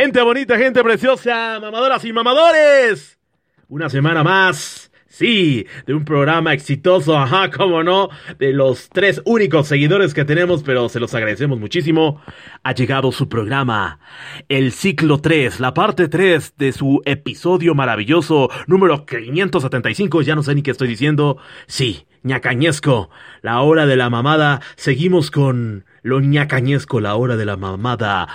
Gente bonita, gente preciosa, mamadoras y mamadores. Una semana más. Sí, de un programa exitoso, ajá, cómo no, de los tres únicos seguidores que tenemos, pero se los agradecemos muchísimo. Ha llegado su programa, el ciclo 3, la parte 3 de su episodio maravilloso número 575, ya no sé ni qué estoy diciendo. Sí, ñacañesco, la hora de la mamada. Seguimos con lo ñacañesco, la hora de la mamada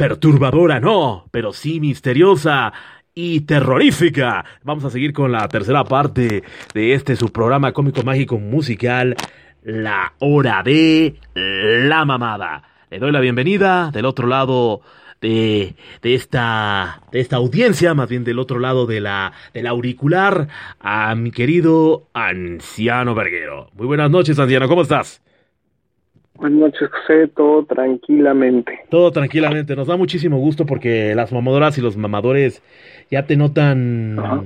perturbadora, no, pero sí misteriosa y terrorífica. Vamos a seguir con la tercera parte de este su programa cómico mágico musical, La Hora de la Mamada. Le doy la bienvenida del otro lado de, de, esta, de esta audiencia, más bien del otro lado de la, del auricular, a mi querido Anciano Verguero. Muy buenas noches, Anciano, ¿cómo estás? Buenas noches, José, todo tranquilamente. Todo tranquilamente, nos da muchísimo gusto porque las mamadoras y los mamadores ya te notan Ajá.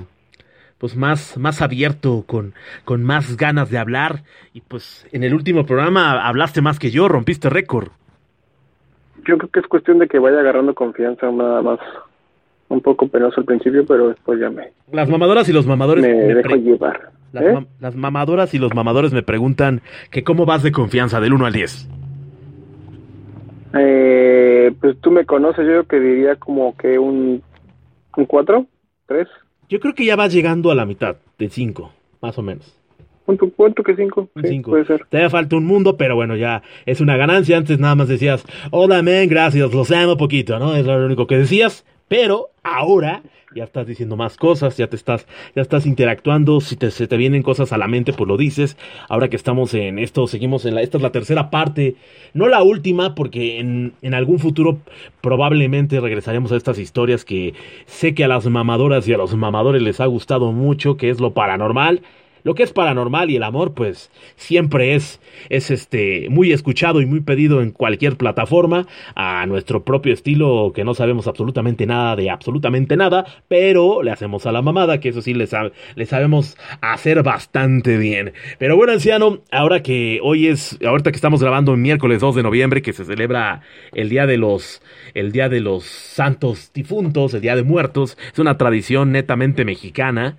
pues más, más abierto, con, con más ganas de hablar. Y pues en el último programa hablaste más que yo, rompiste récord. Yo creo que es cuestión de que vaya agarrando confianza, nada más. Un poco penoso al principio, pero después ya me. Las mamadoras y los mamadores. Me, me dejo llevar. Las, ¿Eh? mam las, mamadoras y los mamadores me preguntan que cómo vas de confianza del 1 al 10. Eh, pues tú me conoces, yo creo que diría como que un, un 4, 3. Yo creo que ya vas llegando a la mitad, de 5, más o menos. ¿Cuánto, cuánto que 5? Sí, cinco. puede ser. Te falta un mundo, pero bueno, ya es una ganancia. Antes nada más decías, hola, men, gracias, los amo poquito, ¿no? Es lo único que decías. Pero ahora ya estás diciendo más cosas, ya te estás, ya estás interactuando, si te, se te vienen cosas a la mente, pues lo dices. Ahora que estamos en esto, seguimos en la, esta es la tercera parte, no la última, porque en, en algún futuro probablemente regresaremos a estas historias que sé que a las mamadoras y a los mamadores les ha gustado mucho, que es lo paranormal. Lo que es paranormal y el amor, pues siempre es, es este, muy escuchado y muy pedido en cualquier plataforma, a nuestro propio estilo, que no sabemos absolutamente nada de absolutamente nada, pero le hacemos a la mamada, que eso sí le, le sabemos hacer bastante bien. Pero bueno, anciano, ahora que hoy es, ahorita que estamos grabando el miércoles 2 de noviembre, que se celebra el día de los, el día de los santos difuntos, el día de muertos, es una tradición netamente mexicana.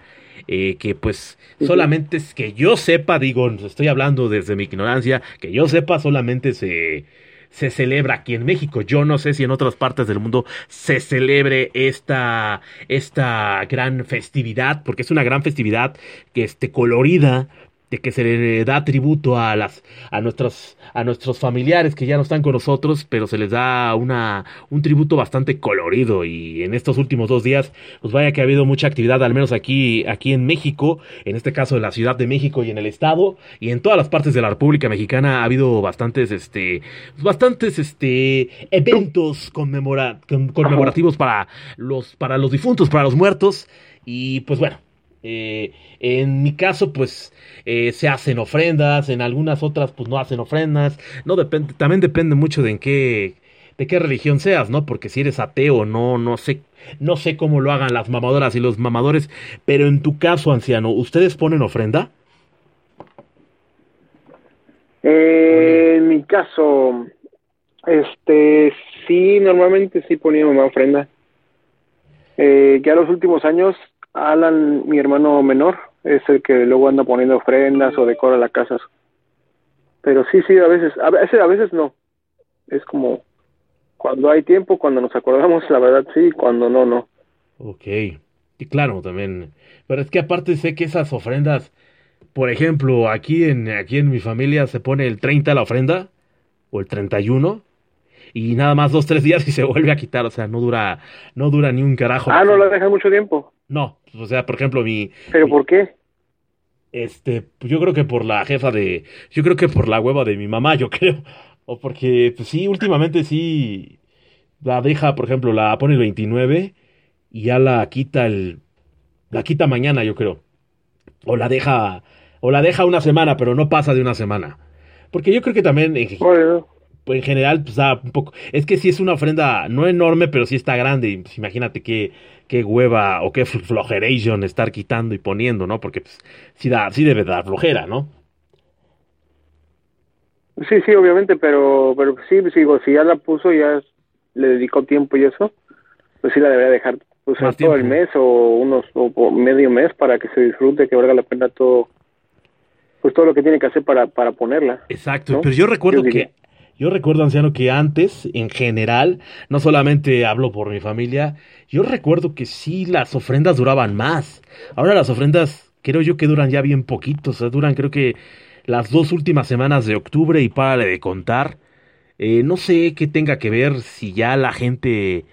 Eh, que pues solamente es que yo sepa, digo, estoy hablando desde mi ignorancia, que yo sepa solamente se, se celebra aquí en México. Yo no sé si en otras partes del mundo se celebre esta, esta gran festividad, porque es una gran festividad que esté colorida, de que se le da tributo a las a nuestros a nuestros familiares que ya no están con nosotros pero se les da una un tributo bastante colorido y en estos últimos dos días pues vaya que ha habido mucha actividad al menos aquí aquí en México en este caso en la Ciudad de México y en el estado y en todas las partes de la República Mexicana ha habido bastantes este bastantes este eventos conmemora, conmemorativos para los para los difuntos para los muertos y pues bueno eh, en mi caso, pues eh, se hacen ofrendas, en algunas otras, pues no hacen ofrendas. No depende, también depende mucho de en qué, de qué religión seas, ¿no? Porque si eres ateo, no, no sé, no sé cómo lo hagan las mamadoras y los mamadores. Pero en tu caso, anciano, ¿ustedes ponen ofrenda? Eh, en mi caso, este, sí, normalmente sí ponía mamá ofrenda. Eh, ya los últimos años Alan, mi hermano menor, es el que luego anda poniendo ofrendas o decora la casa. Pero sí, sí, a veces, a veces, a veces no. Es como cuando hay tiempo, cuando nos acordamos, la verdad sí, cuando no, no. Ok, y claro, también. Pero es que aparte sé que esas ofrendas, por ejemplo, aquí en, aquí en mi familia se pone el 30 la ofrenda, o el 31, y nada más dos, tres días y se vuelve a quitar, o sea, no dura, no dura ni un carajo. Ah, no la dejan mucho tiempo. No, o sea, por ejemplo, mi... ¿Pero mi, por qué? Este, yo creo que por la jefa de... Yo creo que por la hueva de mi mamá, yo creo. O porque, pues sí, últimamente sí... La deja, por ejemplo, la pone el 29 y ya la quita el... La quita mañana, yo creo. O la deja... O la deja una semana, pero no pasa de una semana. Porque yo creo que también... En, bueno. en general, pues da un poco... Es que sí es una ofrenda, no enorme, pero sí está grande. Pues imagínate que qué hueva o qué flojeration estar quitando y poniendo, ¿no? Porque pues, sí, da, sí debe dar flojera, ¿no? Sí, sí, obviamente, pero, pero sí, digo, si ya la puso, ya le dedicó tiempo y eso, pues sí la debería dejar pues todo el mes o unos o, medio mes para que se disfrute, que valga la pena todo pues todo lo que tiene que hacer para, para ponerla. Exacto, pero yo recuerdo que yo recuerdo, anciano, que antes, en general, no solamente hablo por mi familia, yo recuerdo que sí las ofrendas duraban más. Ahora las ofrendas creo yo que duran ya bien poquito, o sea, duran creo que las dos últimas semanas de octubre y párale de contar. Eh, no sé qué tenga que ver si ya la gente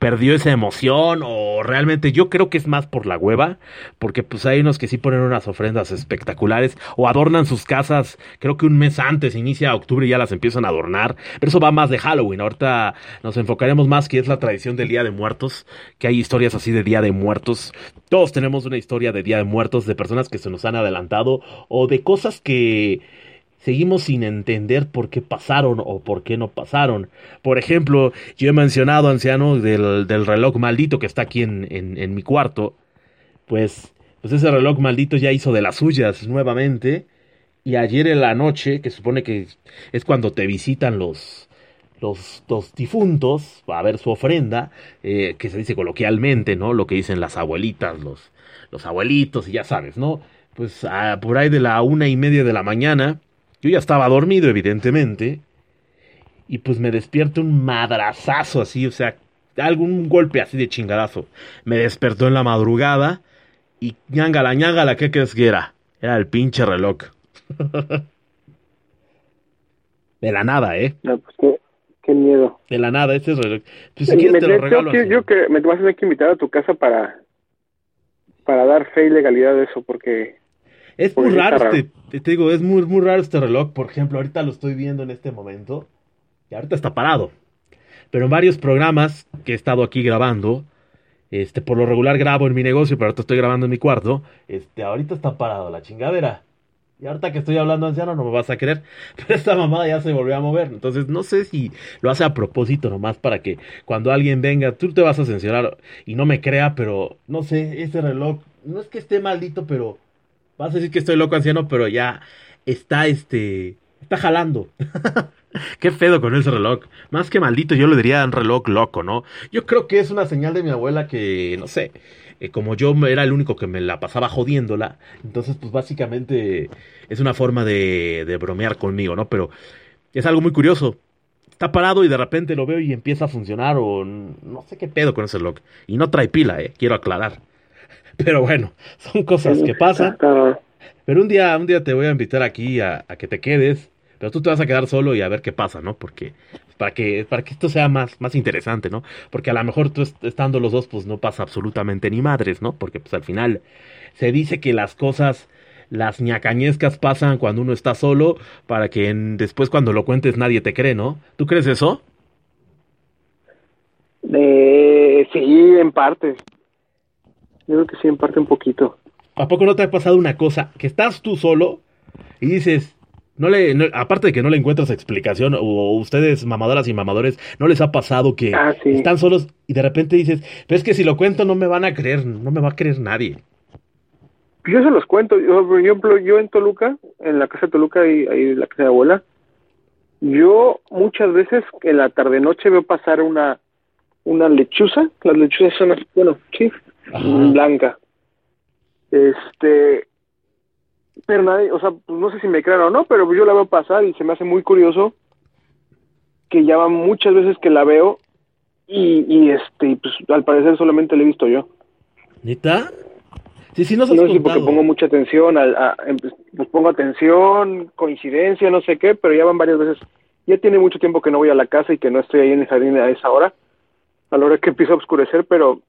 perdió esa emoción o realmente yo creo que es más por la hueva, porque pues hay unos que sí ponen unas ofrendas espectaculares o adornan sus casas, creo que un mes antes, inicia octubre y ya las empiezan a adornar, pero eso va más de Halloween, ahorita nos enfocaremos más que es la tradición del Día de Muertos, que hay historias así de Día de Muertos, todos tenemos una historia de Día de Muertos, de personas que se nos han adelantado o de cosas que seguimos sin entender por qué pasaron o por qué no pasaron. Por ejemplo, yo he mencionado, anciano, del, del reloj maldito que está aquí en, en, mi cuarto. Pues, pues ese reloj maldito ya hizo de las suyas nuevamente. Y ayer en la noche, que supone que es cuando te visitan los, los, los difuntos a ver su ofrenda, eh, que se dice coloquialmente, ¿no? Lo que dicen las abuelitas, los, los abuelitos, y ya sabes, ¿no? Pues ah, por ahí de la una y media de la mañana, yo ya estaba dormido, evidentemente. Y pues me despierto un madrazazo así, o sea, algún golpe así de chingadazo. Me despertó en la madrugada y ñangala, ñangala, ¿qué crees que era? Era el pinche reloj. de la nada, ¿eh? No, pues qué, miedo. De la nada, ese es reloj. Pues si quieres te lo regalo. Yo, que me vas a tener que invitar a tu casa para, para dar fe y legalidad de eso, porque es muy raro, este, te digo, es muy, muy raro este reloj. Por ejemplo, ahorita lo estoy viendo en este momento. Y ahorita está parado. Pero en varios programas que he estado aquí grabando, este, por lo regular grabo en mi negocio, pero ahorita estoy grabando en mi cuarto. Este, ahorita está parado la chingadera. Y ahorita que estoy hablando anciano no me vas a creer. Pero esta mamada ya se volvió a mover. Entonces no sé si lo hace a propósito nomás para que cuando alguien venga, tú te vas a censurar y no me crea, pero no sé, ese reloj, no es que esté maldito, pero Vas a decir que estoy loco anciano, pero ya está este. Está jalando. Qué pedo con ese reloj. Más que maldito, yo le diría un reloj loco, ¿no? Yo creo que es una señal de mi abuela que, no sé, eh, como yo era el único que me la pasaba jodiéndola, entonces pues básicamente es una forma de, de bromear conmigo, ¿no? Pero es algo muy curioso. Está parado y de repente lo veo y empieza a funcionar o no sé qué pedo con ese reloj. Y no trae pila, eh, quiero aclarar. Pero bueno, son cosas que pasan. Pero un día, un día te voy a invitar aquí a, que te quedes, pero tú te vas a quedar solo y a ver qué pasa, ¿no? Porque para que para que esto sea más más interesante, ¿no? Porque a lo mejor tú estando los dos pues no pasa absolutamente ni madres, ¿no? Porque pues al final se dice que las cosas las ñacañescas pasan cuando uno está solo para que después cuando lo cuentes nadie te cree, ¿no? ¿Tú crees eso? Eh, sí, en parte. Yo creo que sí, en parte un poquito. ¿A poco no te ha pasado una cosa? Que estás tú solo y dices, no le, aparte de que no le encuentras explicación, o ustedes, mamadoras y mamadores, ¿no les ha pasado que ah, están solos y de repente dices, pero es que si lo cuento no me van a creer, no me va a creer nadie? Yo se los cuento, yo, por ejemplo, yo en Toluca, en la casa de Toluca y ahí en la casa de abuela, yo muchas veces en la tarde-noche veo pasar una, una lechuza, las lechuzas son, bueno, sí, blanca. Este, pero nadie, o sea, pues no sé si me crean o no, pero yo la veo pasar y se me hace muy curioso que ya van muchas veces que la veo y, y este, pues al parecer solamente la he visto yo. ¿Neta? Sí, sí, no sé si porque pongo mucha atención, a, em, pues, pues pongo atención, coincidencia, no sé qué, pero ya van varias veces. Ya tiene mucho tiempo que no voy a la casa y que no estoy ahí en el jardín a esa hora, a la hora que empieza a oscurecer, pero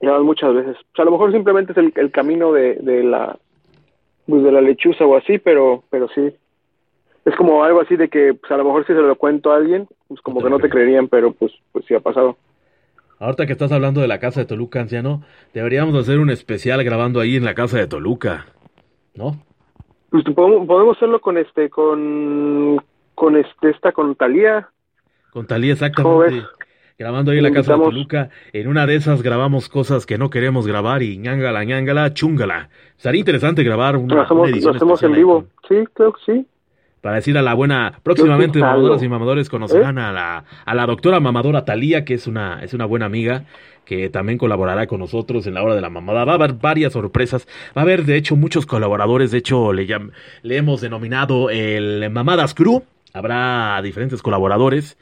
muchas veces. O sea, a lo mejor simplemente es el, camino de, de la pues de la lechuza o así, pero pero sí. Es como algo así de que pues a lo mejor si se lo cuento a alguien, pues como que no te creerían, pero pues pues sí ha pasado. Ahorita que estás hablando de la casa de Toluca, anciano, deberíamos hacer un especial grabando ahí en la casa de Toluca, ¿no? Pues podemos, podemos hacerlo con este, con, con este, esta, con Talía. Con Talía, exactamente grabando ahí en la casa de Toluca. En una de esas grabamos cosas que no queremos grabar y ñangala, ñangala, chungala. Sería interesante grabar una, lo hacemos, en vivo. Sí, creo que sí. para decir a la buena, próximamente mamadoras y mamadores conocerán ¿Eh? a la a la doctora mamadora Talía, que es una es una buena amiga que también colaborará con nosotros en la hora de la mamada. Va a haber varias sorpresas, va a haber de hecho muchos colaboradores, de hecho le, le hemos denominado el Mamadas Crew, habrá diferentes colaboradores.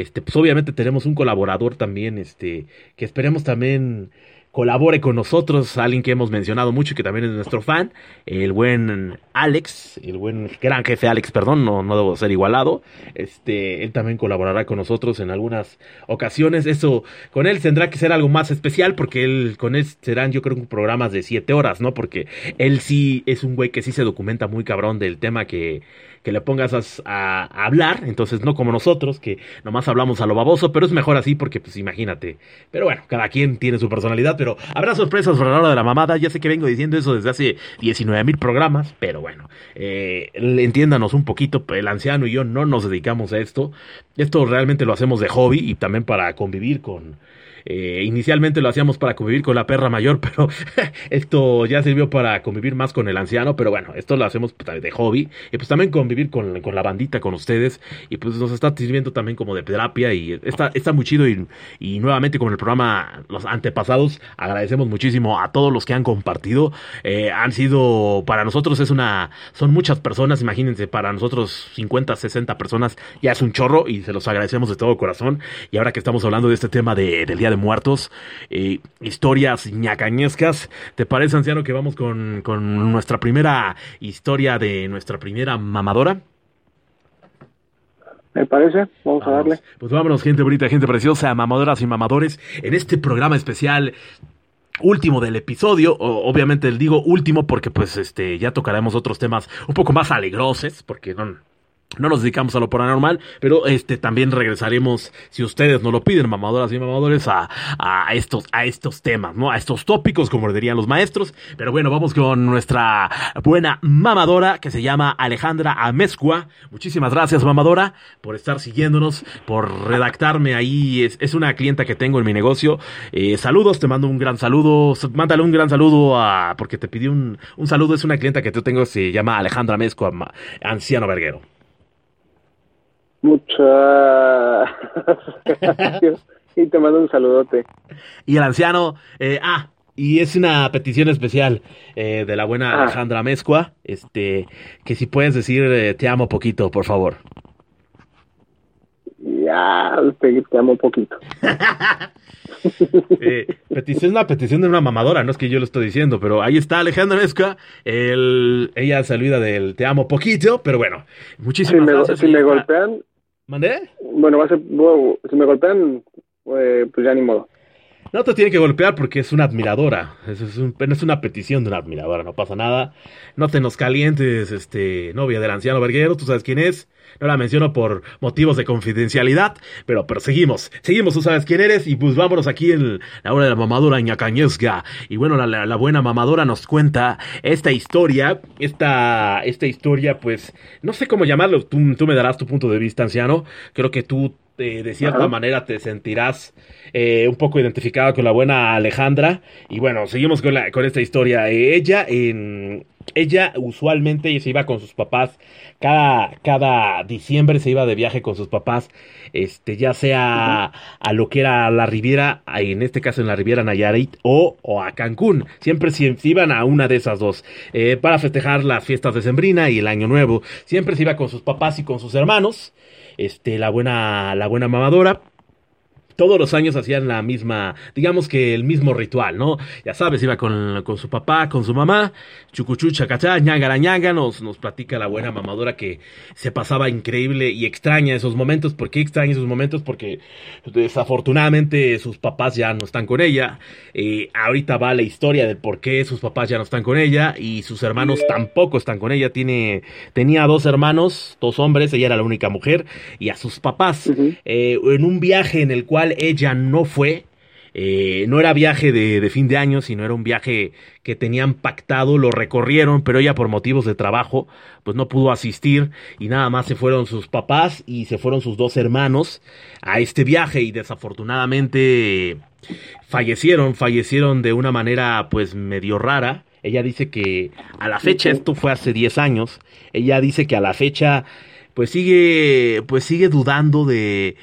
Este, pues obviamente tenemos un colaborador también, este, que esperemos también colabore con nosotros, alguien que hemos mencionado mucho y que también es nuestro fan, el buen Alex, el buen gran jefe Alex, perdón, no, no debo ser igualado, este, él también colaborará con nosotros en algunas ocasiones, eso, con él tendrá que ser algo más especial porque él, con él serán yo creo programas de siete horas, ¿no? Porque él sí es un güey que sí se documenta muy cabrón del tema que, que le pongas a, hablar, entonces no como nosotros, que nomás hablamos a lo baboso, pero es mejor así porque, pues imagínate. Pero bueno, cada quien tiene su personalidad, pero habrá sorpresas para la hora de la mamada. Ya sé que vengo diciendo eso desde hace 19 mil programas, pero bueno, eh, entiéndanos un poquito, el anciano y yo no nos dedicamos a esto. Esto realmente lo hacemos de hobby y también para convivir con eh, inicialmente lo hacíamos para convivir con la perra mayor, pero esto ya sirvió para convivir más con el anciano, pero bueno, esto lo hacemos pues, de hobby y pues también convivir con, con la bandita, con ustedes y pues nos está sirviendo también como de terapia y está, está muy chido y, y nuevamente con el programa los antepasados agradecemos muchísimo a todos los que han compartido, eh, han sido para nosotros es una, son muchas personas, imagínense, para nosotros 50, 60 personas ya es un chorro y se los agradecemos de todo corazón y ahora que estamos hablando de este tema de, del día de Muertos, eh, historias ñacañescas. ¿Te parece, anciano, que vamos con, con nuestra primera historia de nuestra primera mamadora? Me parece, vamos, a darle. Pues vámonos, gente bonita, gente preciosa, mamadoras y mamadores, en este programa especial último del episodio, obviamente digo último porque pues este ya tocaremos otros temas un poco más alegroses, porque no, no nos dedicamos a lo paranormal, pero este también regresaremos, si ustedes nos lo piden, mamadoras y mamadores, a, a estos, a estos temas, ¿no? A estos tópicos, como dirían los maestros. Pero bueno, vamos con nuestra buena mamadora que se llama Alejandra Amezcua. Muchísimas gracias, mamadora, por estar siguiéndonos, por redactarme ahí. Es, es una clienta que tengo en mi negocio. Eh, saludos, te mando un gran saludo. Mándale un gran saludo a, porque te pedí un, un saludo. Es una clienta que yo tengo, se llama Alejandra Amezcua, anciano verguero. Muchas gracias. y te mando un saludote. Y el anciano, eh, ah, y es una petición especial eh, de la buena ah. Alejandra Mezcua, este, que si puedes decir eh, te amo poquito, por favor. Ya, te, te amo poquito. eh, petición, una petición de una mamadora, no es que yo lo estoy diciendo, pero ahí está Alejandra Mezcua, el, ella se olvida del te amo poquito, pero bueno, muchísimas gracias. Si me golpean, ¿Mandé? Bueno, va a ser, si me golpean, eh, pues ya ni modo. No te tiene que golpear porque es una admiradora. Es, es, una petición de una admiradora, no pasa nada. No te nos calientes, este, novia del anciano verguero, tú sabes quién es. No la menciono por motivos de confidencialidad, pero, pero seguimos, seguimos, tú sabes quién eres y pues vámonos aquí en la hora de la mamadora ñacañesga. Y bueno, la, la, buena mamadora nos cuenta esta historia, esta, esta historia pues, no sé cómo llamarlo, tú, tú me darás tu punto de vista, anciano. Creo que tú eh, de cierta manera te sentirás eh, un poco identificado con la buena Alejandra. Y bueno, seguimos con, la, con esta historia. Eh, ella, ella usualmente se iba con sus papás. Cada, cada diciembre se iba de viaje con sus papás. Este, ya sea a lo que era la Riviera, en este caso en la Riviera Nayarit, o, o a Cancún. Siempre se, iban a una de esas dos. para festejar las fiestas de Sembrina y el Año Nuevo. Siempre se iba con sus papás y con sus hermanos este, la buena, la buena mamadora todos los años hacían la misma, digamos que el mismo ritual, ¿no? Ya sabes, iba con, con su papá, con su mamá, chucuchu, chacachá, ñangara, ñanga, nos, nos platica la buena mamadora que se pasaba increíble y extraña esos momentos. ¿Por qué extraña esos momentos? Porque desafortunadamente sus papás ya no están con ella. Eh, ahorita va la historia de por qué sus papás ya no están con ella y sus hermanos tampoco están con ella. Tiene, tenía dos hermanos, dos hombres, ella era la única mujer, y a sus papás eh, en un viaje en el cual ella no fue. Eh, no era viaje de, fin de año, sino era un viaje que tenían pactado, lo recorrieron, pero ella por motivos de trabajo, pues no pudo asistir y nada más se fueron sus papás y se fueron sus dos hermanos a este viaje y desafortunadamente fallecieron, fallecieron de una manera pues medio rara Ella dice que a la fecha, esto fue hace 10 años, ella dice que a la fecha pues sigue pues sigue dudando de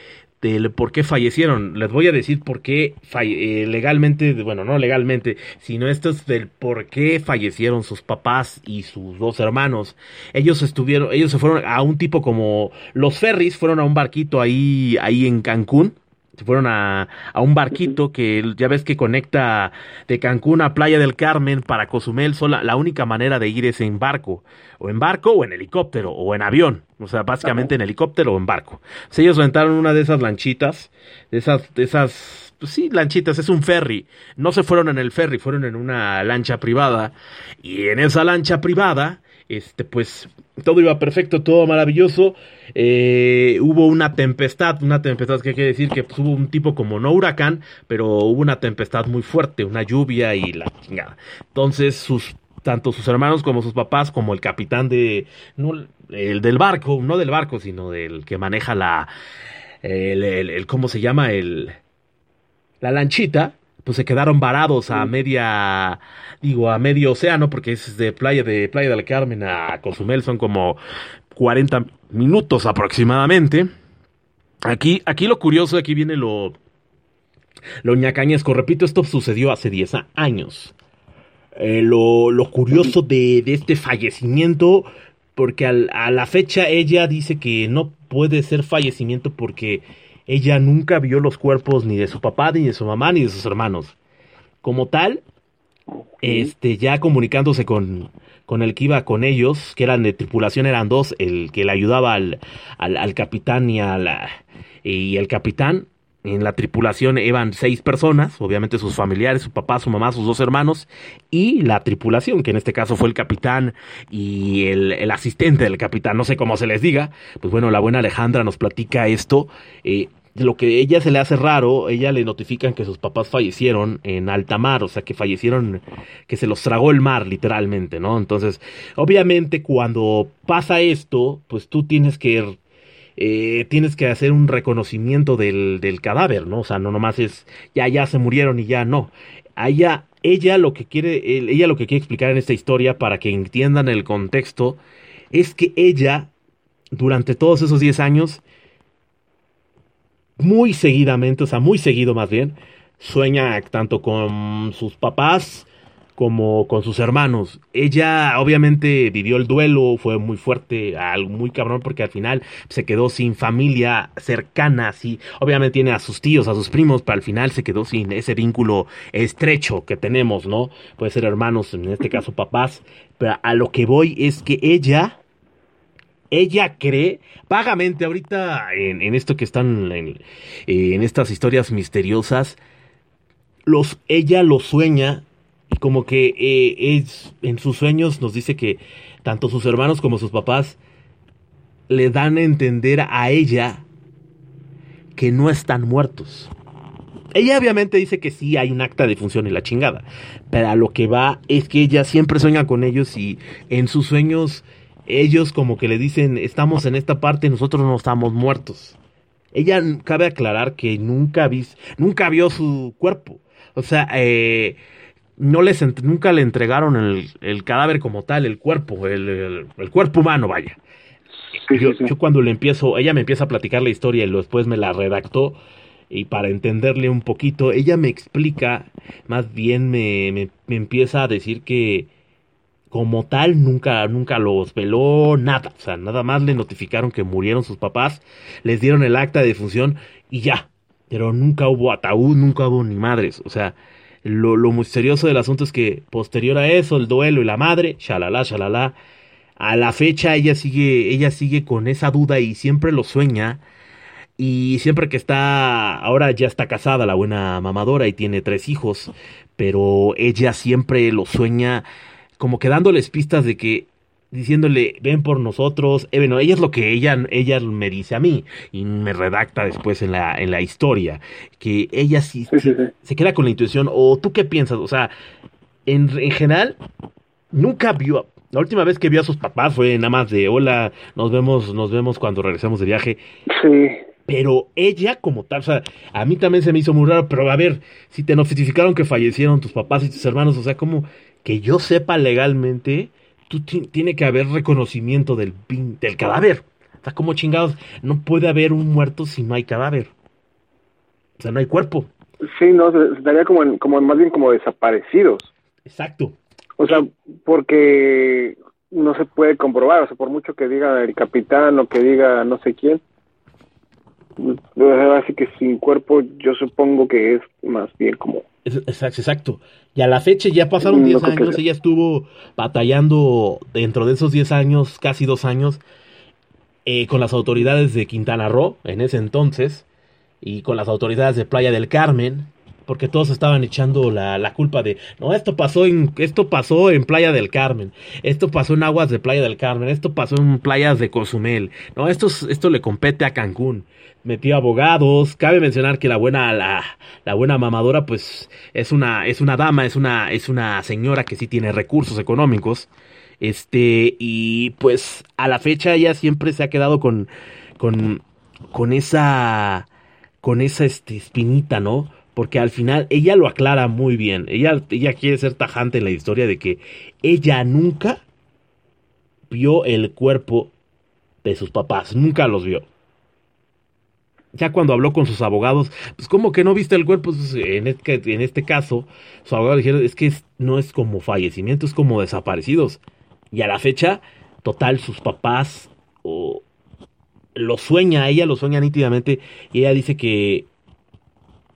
del por qué fallecieron. Les voy a decir por qué eh, legalmente, bueno, no legalmente, sino esto es del por qué fallecieron sus papás y sus dos hermanos. Ellos estuvieron, ellos se fueron a un tipo como los ferries, fueron a un barquito ahí, ahí en Cancún se fueron a, a, un barquito que ya ves que conecta de Cancún a Playa del Carmen para Cozumel. Sola, la única manera de ir es en barco. O en barco o en helicóptero o en avión. O sea, básicamente en helicóptero o en barco. O ellos rentaron una de esas lanchitas. De esas, de esas, pues sí, lanchitas. Es un ferry. No se fueron en el ferry, fueron en una lancha privada. Y en esa lancha privada este, pues todo iba perfecto, todo maravilloso. Eh, hubo una tempestad, una tempestad que quiere decir que pues, hubo un tipo como no huracán, pero hubo una tempestad muy fuerte, una lluvia y la chingada. Entonces sus tanto sus hermanos como sus papás, como el capitán de, no, el del barco, no del barco, sino del que maneja la, el, ¿cómo se llama? El, la lanchita, pues se quedaron varados a media, digo, a medio océano, porque es de playa de Playa del Carmen a Cozumel, son como 40 minutos aproximadamente. Aquí, aquí lo curioso, aquí viene lo, lo ñacañesco. Repito, esto sucedió hace 10 años. Eh, lo, lo, curioso de, de, este fallecimiento, porque al, a la fecha ella dice que no puede ser fallecimiento porque ella nunca vio los cuerpos ni de su papá, ni de su mamá, ni de sus hermanos. Como tal, este, ya comunicándose con, con el que iba con ellos, que eran de tripulación, eran dos, el que le ayudaba al, al, al capitán y, a la, y el capitán, en la tripulación iban seis personas, obviamente sus familiares, su papá, su mamá, sus dos hermanos, y la tripulación, que en este caso fue el capitán y el, el asistente del capitán, no sé cómo se les diga. Pues bueno, la buena Alejandra nos platica esto. Eh, lo que ella se le hace raro, ella le notifican que sus papás fallecieron en alta mar, o sea, que fallecieron, que se los tragó el mar, literalmente, ¿no? Entonces, obviamente, cuando pasa esto, pues tú tienes que eh, tienes que hacer un reconocimiento del, del, cadáver, ¿no? O sea, no nomás es ya, ya se murieron y ya no. Ella, ella lo que quiere, ella lo que quiere explicar en esta historia para que entiendan el contexto es que ella, durante todos esos 10 años, muy seguidamente, o sea, muy seguido más bien, sueña tanto con sus papás como con sus hermanos. Ella obviamente vivió el duelo, fue muy fuerte, algo muy cabrón porque al final se quedó sin familia cercana, así. Obviamente tiene a sus tíos, a sus primos, pero al final se quedó sin ese vínculo estrecho que tenemos, ¿no? Puede ser hermanos, en este caso papás, pero a lo que voy es que ella ella cree vagamente ahorita en, esto que están en, en, estas historias misteriosas los ella lo sueña y como que eh, es en sus sueños nos dice que tanto sus hermanos como sus papás le dan a entender a ella que no están muertos. Ella obviamente dice que sí hay un acta de función y la chingada, pero a lo que va es que ella siempre sueña con ellos y en sus sueños ellos como que le dicen, estamos en esta parte, nosotros no estamos muertos. Ella cabe aclarar que nunca, nunca vio su cuerpo. O sea, eh, no les nunca le entregaron el, el, cadáver como tal, el cuerpo, el, el, cuerpo humano, vaya. yo, yo, cuando le empiezo, ella me empieza a platicar la historia y después me la redactó y para entenderle un poquito, ella me explica, más bien me, me, me empieza a decir que como tal nunca, nunca los veló, nada. O sea, nada más le notificaron que murieron sus papás, les dieron el acta de defunción y ya. Pero nunca hubo ataúd, nunca hubo ni madres. O sea, lo, lo misterioso del asunto es que posterior a eso, el duelo y la madre, shalala, shalala, a la fecha ella sigue, ella sigue con esa duda y siempre lo sueña. Y siempre que está, ahora ya está casada la buena mamadora y tiene tres hijos, pero ella siempre lo sueña como que dándoles pistas de que diciéndole ven por nosotros eh, bueno ella es lo que ella ella me dice a mí y me redacta después en la en la historia que ella sí, se queda con la intuición. O tú qué piensas o sea en, en general nunca vio la última vez que vio a sus papás fue nada más de hola nos vemos nos vemos cuando regresemos de viaje sí. Pero ella como tal, o sea, a mí también se me hizo muy raro, pero a ver, si te notificaron que fallecieron tus papás y tus hermanos, o sea, ¿cómo, que yo sepa legalmente, tú tiene que haber reconocimiento del, del cadáver. O sea, como chingados, no puede haber un muerto si no hay cadáver. O sea, no hay cuerpo. Sí, no, estaría como, como más bien como desaparecidos. Exacto. O sea, porque no se puede comprobar, o sea, por mucho que diga el capitán o que diga no sé quién, así que sin cuerpo yo supongo que es más bien como... Exacto, exacto. Y a la fecha ya pasaron 10 años, ella estuvo batallando dentro de esos 10 años, casi dos años, eh, con las autoridades de Quintana Roo en ese entonces y con las autoridades de Playa del Carmen porque todos estaban echando la, la, culpa de, no, esto pasó en, esto pasó en Playa del Carmen, esto pasó en aguas de Playa del Carmen, esto pasó en playas de Cozumel, no, esto, esto le compete a Cancún. Metió abogados, cabe mencionar que la buena, la, la buena mamadora, pues, es una, es una dama, es una, es una señora que sí tiene recursos económicos, este, y pues, a la fecha ella siempre se ha quedado con, con, con esa, con esa, este, espinita, ¿no? porque al final ella lo aclara muy bien. Ella, ella quiere ser tajante en la historia de que ella nunca vio el cuerpo de sus papás, nunca los vio. Ya cuando habló con sus abogados, pues como que no viste el cuerpo, pues, en, este, caso, su abogado dijeron, es que no es como fallecimiento, es como desaparecidos. Y a la fecha, total, sus papás lo sueña, ella lo sueña nítidamente, y ella dice que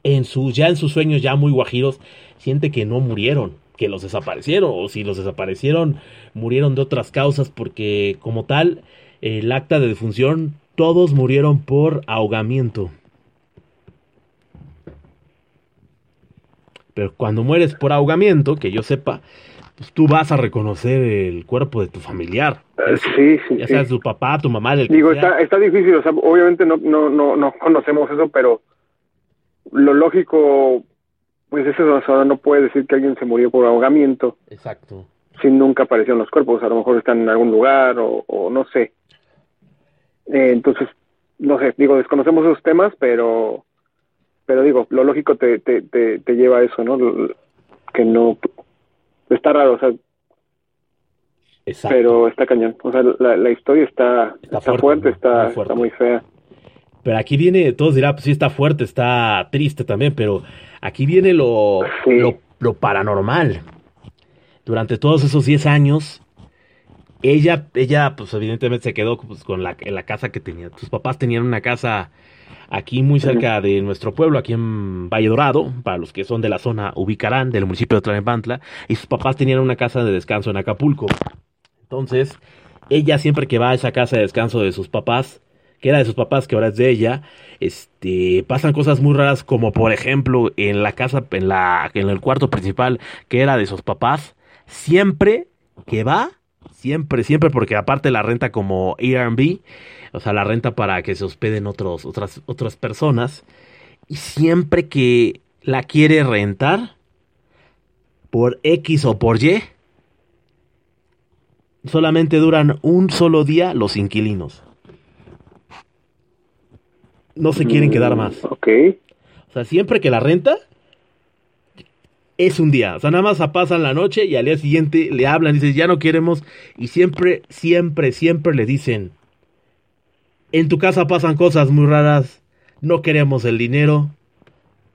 en sus, ya en sus sueños ya muy guajiros, siente que no murieron, que los desaparecieron, o si los desaparecieron, murieron de otras causas, porque como tal, el acta de defunción, todos murieron por ahogamiento. Pero cuando mueres por ahogamiento, que yo sepa, pues tú vas a reconocer el cuerpo de tu familiar. Eh, sí, sí. Ya sea tu papá, tu mamá, el Digo, está, está difícil, o sea, obviamente no, no, no, no conocemos eso, pero lo lógico, pues es eso, no puede decir que alguien se murió por ahogamiento. Exacto. Si nunca aparecieron los cuerpos, a lo mejor están en algún lugar o, no sé. Eh, entonces, no sé, digo, desconocemos esos temas, pero, pero digo, lo lógico te, te, te, lleva a eso, ¿no? Que no, está raro, o sea, Exacto. pero está cañón. O sea, la, la historia está, está, fuerte, está, está muy fea. Pero aquí viene, todos dirán, pues sí está fuerte, está triste también, pero aquí viene lo, lo, paranormal. Durante todos esos 10 años, ella, ella, pues evidentemente se quedó pues, con la, en la casa que tenía. Sus papás tenían una casa aquí muy cerca de nuestro pueblo, aquí en Valle Dorado, para los que son de la zona ubicarán, del municipio de Tlalnepantla, y sus papás tenían una casa de descanso en Acapulco. Entonces, ella siempre que va a esa casa de descanso de sus papás, que era de sus papás, que ahora es de ella, este, pasan cosas muy raras, como por ejemplo en la casa, en, la, en el cuarto principal, que era de sus papás, siempre que va, siempre, siempre, porque aparte la renta como Airbnb, o sea, la renta para que se hospeden otros, otras, otras personas, y siempre que la quiere rentar, por X o por Y, solamente duran un solo día los inquilinos no se quieren quedar más. Ok. O sea, siempre que la renta es un día. O sea, nada más pasan la noche y al día siguiente le hablan, y dicen, ya no queremos. Y siempre, siempre, siempre le dicen, en tu casa pasan cosas muy raras, no queremos el dinero,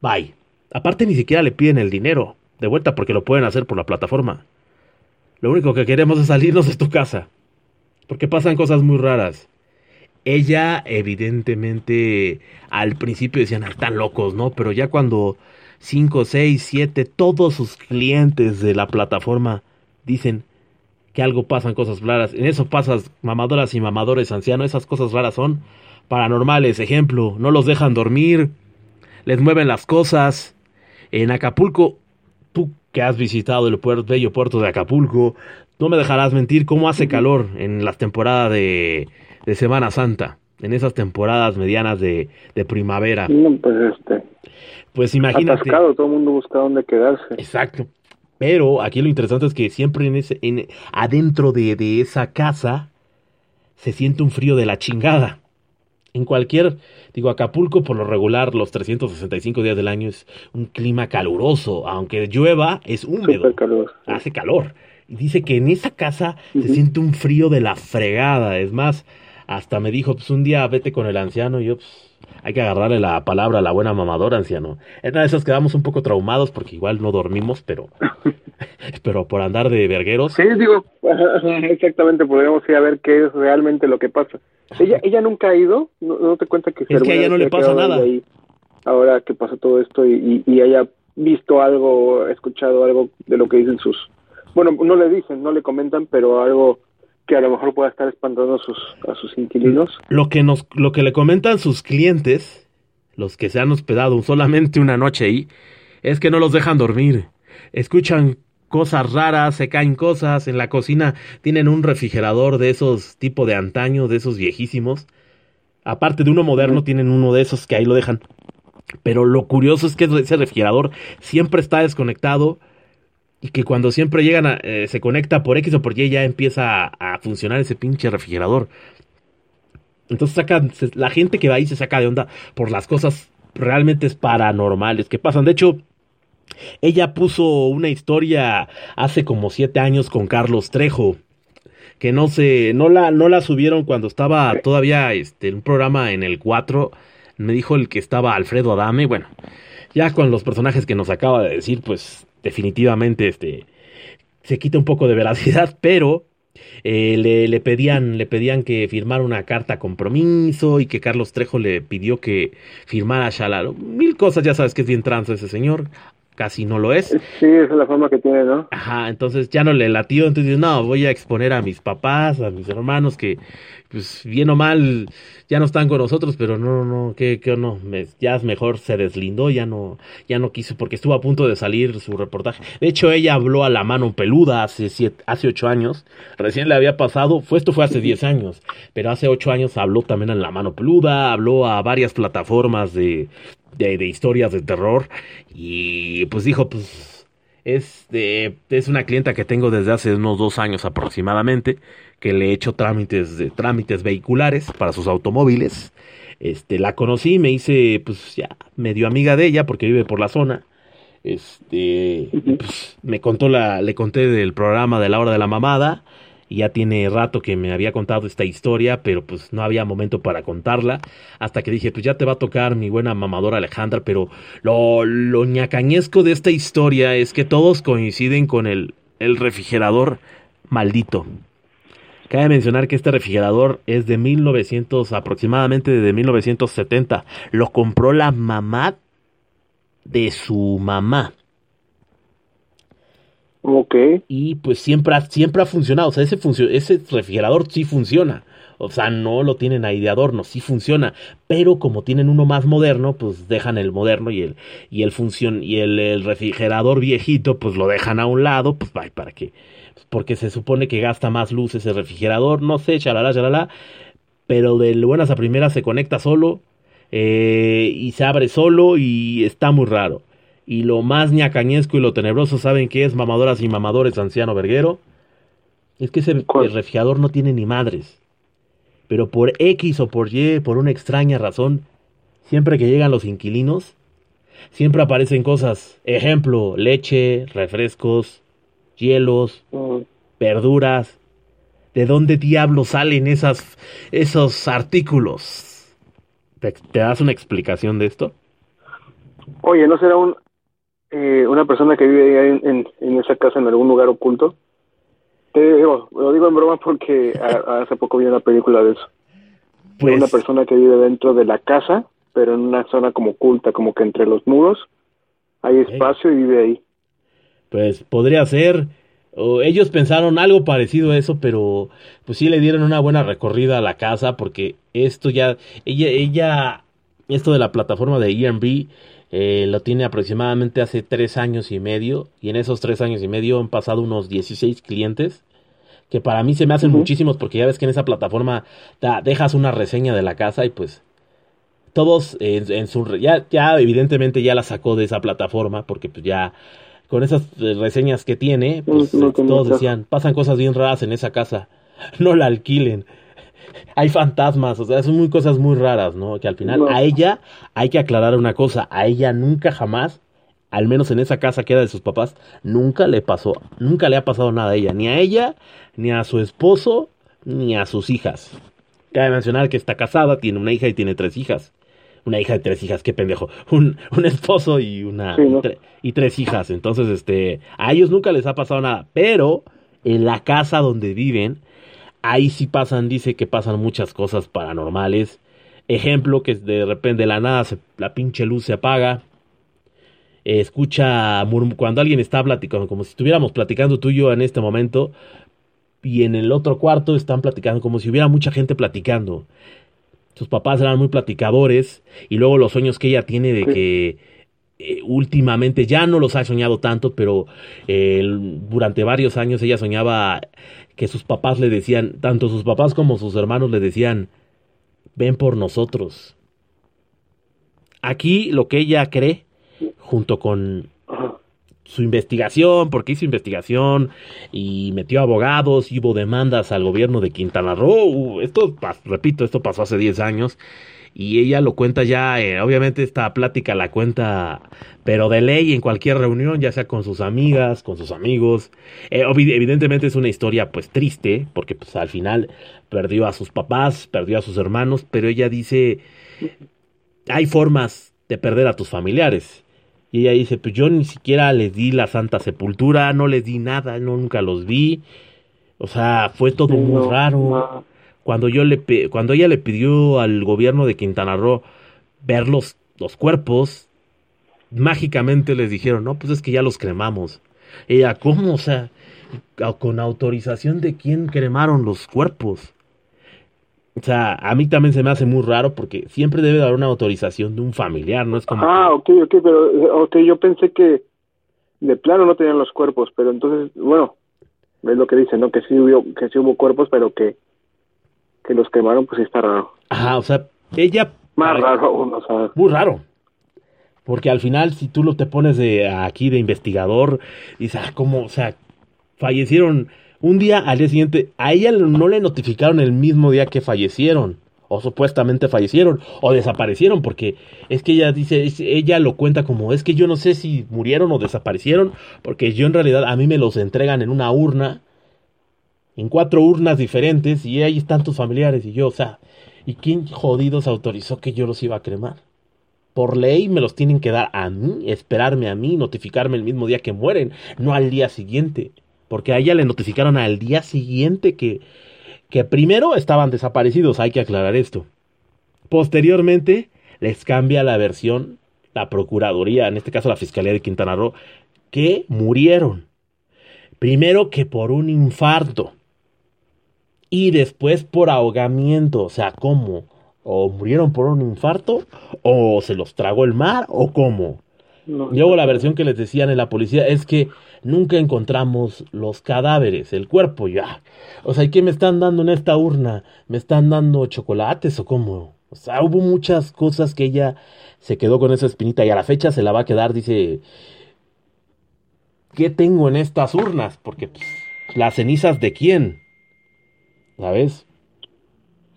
bye. Aparte ni siquiera le piden el dinero de vuelta porque lo pueden hacer por la plataforma. Lo único que queremos es salirnos de tu casa. Porque pasan cosas muy raras. Ella, evidentemente, al principio decían, ah, están locos, ¿no? Pero ya cuando 5, 6, 7, todos sus clientes de la plataforma dicen que algo pasan cosas raras, en eso pasas mamadoras y mamadores ancianos, esas cosas raras son paranormales. Ejemplo, no los dejan dormir, les mueven las cosas. En Acapulco, tú que has visitado el puerto, bello puerto de Acapulco, no me dejarás mentir cómo hace calor en las temporadas de de Semana Santa, en esas temporadas medianas de, de primavera. pues este. Pues imagínate. todo el mundo busca dónde quedarse. Exacto. Pero aquí lo interesante es que siempre en ese, en, adentro de, de esa casa se siente un frío de la chingada. en cualquier, digo, Acapulco por lo regular los 365 días del año es un clima caluroso, aunque llueva es húmedo, hace calor. Y dice que en esa casa se siente un frío de la fregada, es más, hasta me dijo, pues un día vete con el anciano y yo, pues hay que agarrarle la palabra a la buena mamadora, anciano. En una de esas quedamos un poco traumados porque igual no dormimos, pero pero por andar de vergueros. Sí, digo, exactamente, podríamos ir a ver qué es realmente lo que pasa. Ella ella nunca ha ido, no, te cuenta que es que a ella no le pasa nada. ahora que pasa todo esto y, y, haya visto algo, escuchado algo de lo que dicen sus, bueno, no le dicen, no le comentan, pero algo que a lo mejor pueda estar espantando a sus, a sus inquilinos. Lo que, nos, lo que le comentan sus clientes, los que se han hospedado solamente una noche ahí, es que no los dejan dormir. Escuchan cosas raras, se caen cosas, en la cocina tienen un refrigerador de esos tipo de antaño, de esos viejísimos. Aparte de uno moderno, tienen uno de esos que ahí lo dejan. Pero lo curioso es que ese refrigerador siempre está desconectado y que cuando siempre llegan a, eh, se conecta por X o por Y ya empieza a, funcionar ese pinche refrigerador. Entonces sacan, la gente que va ahí se saca de onda por las cosas realmente paranormales que pasan. De hecho, ella puso una historia hace como siete años con Carlos Trejo. Que no se, no la, no la subieron cuando estaba todavía este, un programa en el 4. Me dijo el que estaba Alfredo Adame. Bueno, ya con los personajes que nos acaba de decir, pues definitivamente este, se quita un poco de veracidad, pero eh, le, le, pedían, le pedían que firmara una carta compromiso y que Carlos Trejo le pidió que firmara Shalalo. Mil cosas, ya sabes que es bien trans ese señor casi no lo es. Sí, esa es la forma que tiene, ¿no? Ajá, entonces ya no le latió, entonces no, voy a exponer a mis papás, a mis hermanos que, pues bien o mal, ya no están con nosotros, pero no, no, que, que no, ya es mejor se deslindó, ya no, ya no quiso, porque estuvo a punto de salir su reportaje. De hecho, ella habló a la mano peluda hace siete, hace ocho años, recién le había pasado, fue esto fue hace diez años, pero hace ocho años habló también en la mano peluda, habló a varias plataformas de, de, historias de terror y pues dijo, pues es, es una clienta que tengo desde hace unos dos años aproximadamente, que le he hecho trámites, de, trámites vehiculares para sus automóviles. Este, la conocí, me hice, pues ya, medio amiga de ella porque vive por la zona. Este, pues, me contó la, le conté del programa de la hora de la mamada y ya tiene rato que me había contado esta historia, pero pues no había momento para contarla, hasta que dije, pues ya te va a tocar mi buena mamadora Alejandra, pero lo, lo ñacañesco de esta historia es que todos coinciden con el, el refrigerador maldito. Cabe mencionar que este refrigerador es de 1900, aproximadamente de 1970. Lo compró la mamá de su mamá. Ok. Y pues siempre ha, siempre ha funcionado. O sea, ese, ese refrigerador sí funciona. O sea, no lo tienen ahí de adorno, sí funciona. Pero como tienen uno más moderno, pues dejan el moderno y el, y el funcion, y el, refrigerador viejito, pues lo dejan a un lado, pues para que. Porque se supone que gasta más luz ese refrigerador, no sé, chalala, chalala. Pero de buenas a primeras se conecta solo. Eh, y se abre solo y está muy raro. Y lo más ñacañesco y lo tenebroso, ¿saben qué es, mamadoras y mamadores, anciano verguero? Es que ese refrigerador no tiene ni madres. Pero por X o por Y, por una extraña razón, siempre que llegan los inquilinos, siempre aparecen cosas. Ejemplo, leche, refrescos, hielos, mm. verduras. ¿De dónde diablos salen esas, esos artículos? ¿Te, das una explicación de esto? Oye, ¿no será un eh, una persona que vive ahí en, en, esa casa en algún lugar oculto. Te digo, lo digo en broma porque hace poco vi una película de eso. Pues, una persona que vive dentro de la casa, pero en una zona como oculta, como que entre los muros hay espacio y vive ahí. Pues podría ser. O ellos pensaron algo parecido a eso, pero pues sí le dieron una buena recorrida a la casa porque esto ya, ella, ella, esto de la plataforma de Airbnb eh, lo tiene aproximadamente hace tres años y medio y en esos tres años y medio han pasado unos 16 clientes que para mí se me hacen muchísimos porque ya ves que en esa plataforma dejas una reseña de la casa y pues todos en, su ya, ya evidentemente ya la sacó de esa plataforma porque pues ya con esas eh, reseñas que tiene pues todos decían pasan cosas bien raras en esa casa no la alquilen hay fantasmas, o sea, son muy cosas muy raras, ¿no? Que al final a ella hay que aclarar una cosa, a ella nunca jamás, al menos en esa casa que era de sus papás, nunca le pasó, nunca le ha pasado nada a ella, ni a ella, ni a su esposo, ni a sus hijas. Cabe mencionar que está casada, tiene una hija y tiene tres hijas. Una hija de tres hijas, qué pendejo. Un, un esposo y una y, tres hijas. Entonces, este, a ellos nunca les ha pasado nada. Pero en la casa donde viven, ahí sí pasan, dice que pasan muchas cosas paranormales. Ejemplo, que de repente de la nada la pinche luz se apaga. escucha cuando alguien está platicando, como si estuviéramos platicando tú y yo en este momento, y en el otro cuarto están platicando como si hubiera mucha gente platicando. Sus papás eran muy platicadores y luego los sueños que ella tiene de que eh, últimamente ya no los ha soñado tanto, pero eh, durante varios años ella soñaba que sus papás le decían, tanto sus papás como sus hermanos le decían, ven por nosotros. Aquí lo que ella cree, junto con su investigación, porque hizo investigación y metió abogados, y hubo demandas al gobierno de Quintana Roo. Esto, repito, esto pasó hace 10 años y ella lo cuenta ya, eh, obviamente esta plática la cuenta, pero de ley en cualquier reunión, ya sea con sus amigas, con sus amigos. Eh, evidentemente es una historia pues triste, porque pues al final perdió a sus papás, perdió a sus hermanos, pero ella dice, hay formas de perder a tus familiares y ella dice, pues yo ni siquiera les di la Santa Sepultura, no les di nada, no, nunca los vi. O sea, fue todo muy raro. Cuando yo le cuando ella le pidió al gobierno de Quintana Roo ver los, los cuerpos, mágicamente les dijeron, no, pues es que ya los cremamos. Ella, ¿cómo? O sea, con autorización de quién cremaron los cuerpos. O sea, a mí también se me hace muy raro porque siempre debe haber una autorización de un familiar, ¿no? Es como... Ah, ok, ok, pero okay, yo pensé que de plano no tenían los cuerpos, pero entonces, bueno, es lo que dicen, ¿no? Que sí hubo, que sí hubo cuerpos, pero que, que los quemaron, pues está raro. Ajá, o sea, ella... Más raro aún, o sea... Muy raro. Porque al final, si tú lo te pones de aquí de investigador, dices, ah, ¿cómo? O sea, fallecieron un día al día siguiente, a ella no le notificaron el mismo día que fallecieron, o supuestamente fallecieron, o desaparecieron, porque es que ella dice, ella lo cuenta como, es que yo no sé si murieron o desaparecieron, porque yo en realidad a mí me los entregan en una urna, en cuatro urnas diferentes, y ahí están tus familiares, y yo, o sea, ¿y quién jodidos autorizó que yo los iba a cremar? Por ley me los tienen que dar a mí, esperarme a mí, notificarme el mismo día que mueren, no al día siguiente porque a ella le notificaron al día siguiente que, que primero estaban desaparecidos, hay que aclarar esto. Posteriormente les cambia la versión la Procuraduría, en este caso la Fiscalía de Quintana Roo, que murieron. Primero que por un infarto y después por ahogamiento, o sea, ¿cómo? ¿O murieron por un infarto? ¿O se los tragó el mar? ¿O cómo? Luego la versión que les decían en la policía es que nunca encontramos los cadáveres, el cuerpo ya. O sea, ¿y qué me están dando en esta urna? ¿Me están dando chocolates o cómo? O sea, hubo muchas cosas que ella se quedó con esa espinita y a la fecha se la va a quedar, dice, ¿qué tengo en estas urnas? Porque pues, las cenizas de quién, ¿sabes?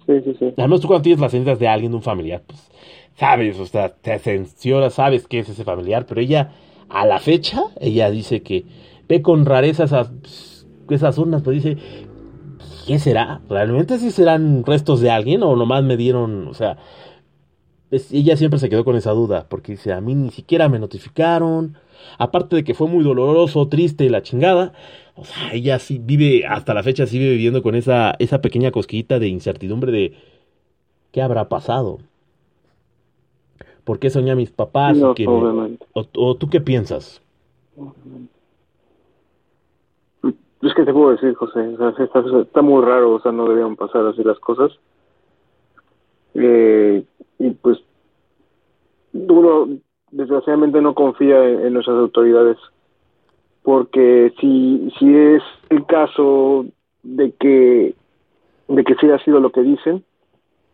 Sí, sí, sí. Además tú cuando tienes las cenizas de alguien, de un familiar, pues sabes, o sea, te ascensiona, sabes que es ese familiar, pero ella, a la fecha, ella dice que ve con rareza esas, esas urnas, pero dice, ¿qué será? ¿Realmente si serán restos de alguien o nomás me dieron, o sea, ella siempre se quedó con esa duda, porque dice, a mí ni siquiera me notificaron, aparte de que fue muy doloroso, triste y la chingada, o sea, ella sí vive, hasta la fecha sigue viviendo con esa, esa pequeña cosquillita de incertidumbre de qué habrá pasado. ¿Por qué soñé a mis papás? o, tú qué piensas? Es que te puedo decir, José, está, muy raro, o sea, no debían pasar así las cosas. Eh, y pues uno desgraciadamente no confía en, nuestras autoridades porque si si es el caso de que de que sí ha sido lo que dicen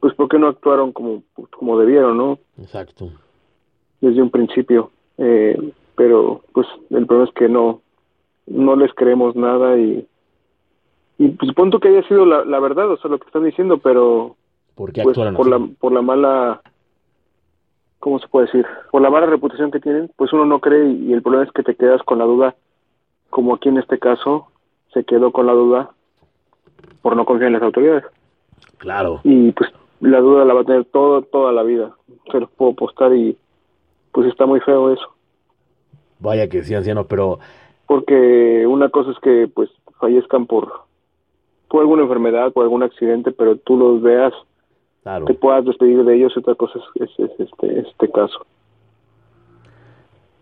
pues ¿por qué no actuaron como, como debieron, no? Exacto. Desde un principio. Eh, pero pues el problema es que no, no les creemos nada y, Y pues punto que haya sido la, verdad, o sea, lo que están diciendo, pero... ¿Por qué pues, por la, por la mala... ¿Cómo se puede decir? Por la mala reputación que tienen, pues uno no cree y, el problema es que te quedas con la duda, como aquí en este caso se quedó con la duda por no confiar en las autoridades. Claro. Y pues la duda la va a tener todo, toda la vida. Se los puedo postar y pues está muy feo eso. Vaya que sí, anciano, pero... Porque una cosa es que pues fallezcan por, por alguna enfermedad, por algún accidente, pero tú los veas, te puedas despedir de ellos, otra cosa es, este, este caso.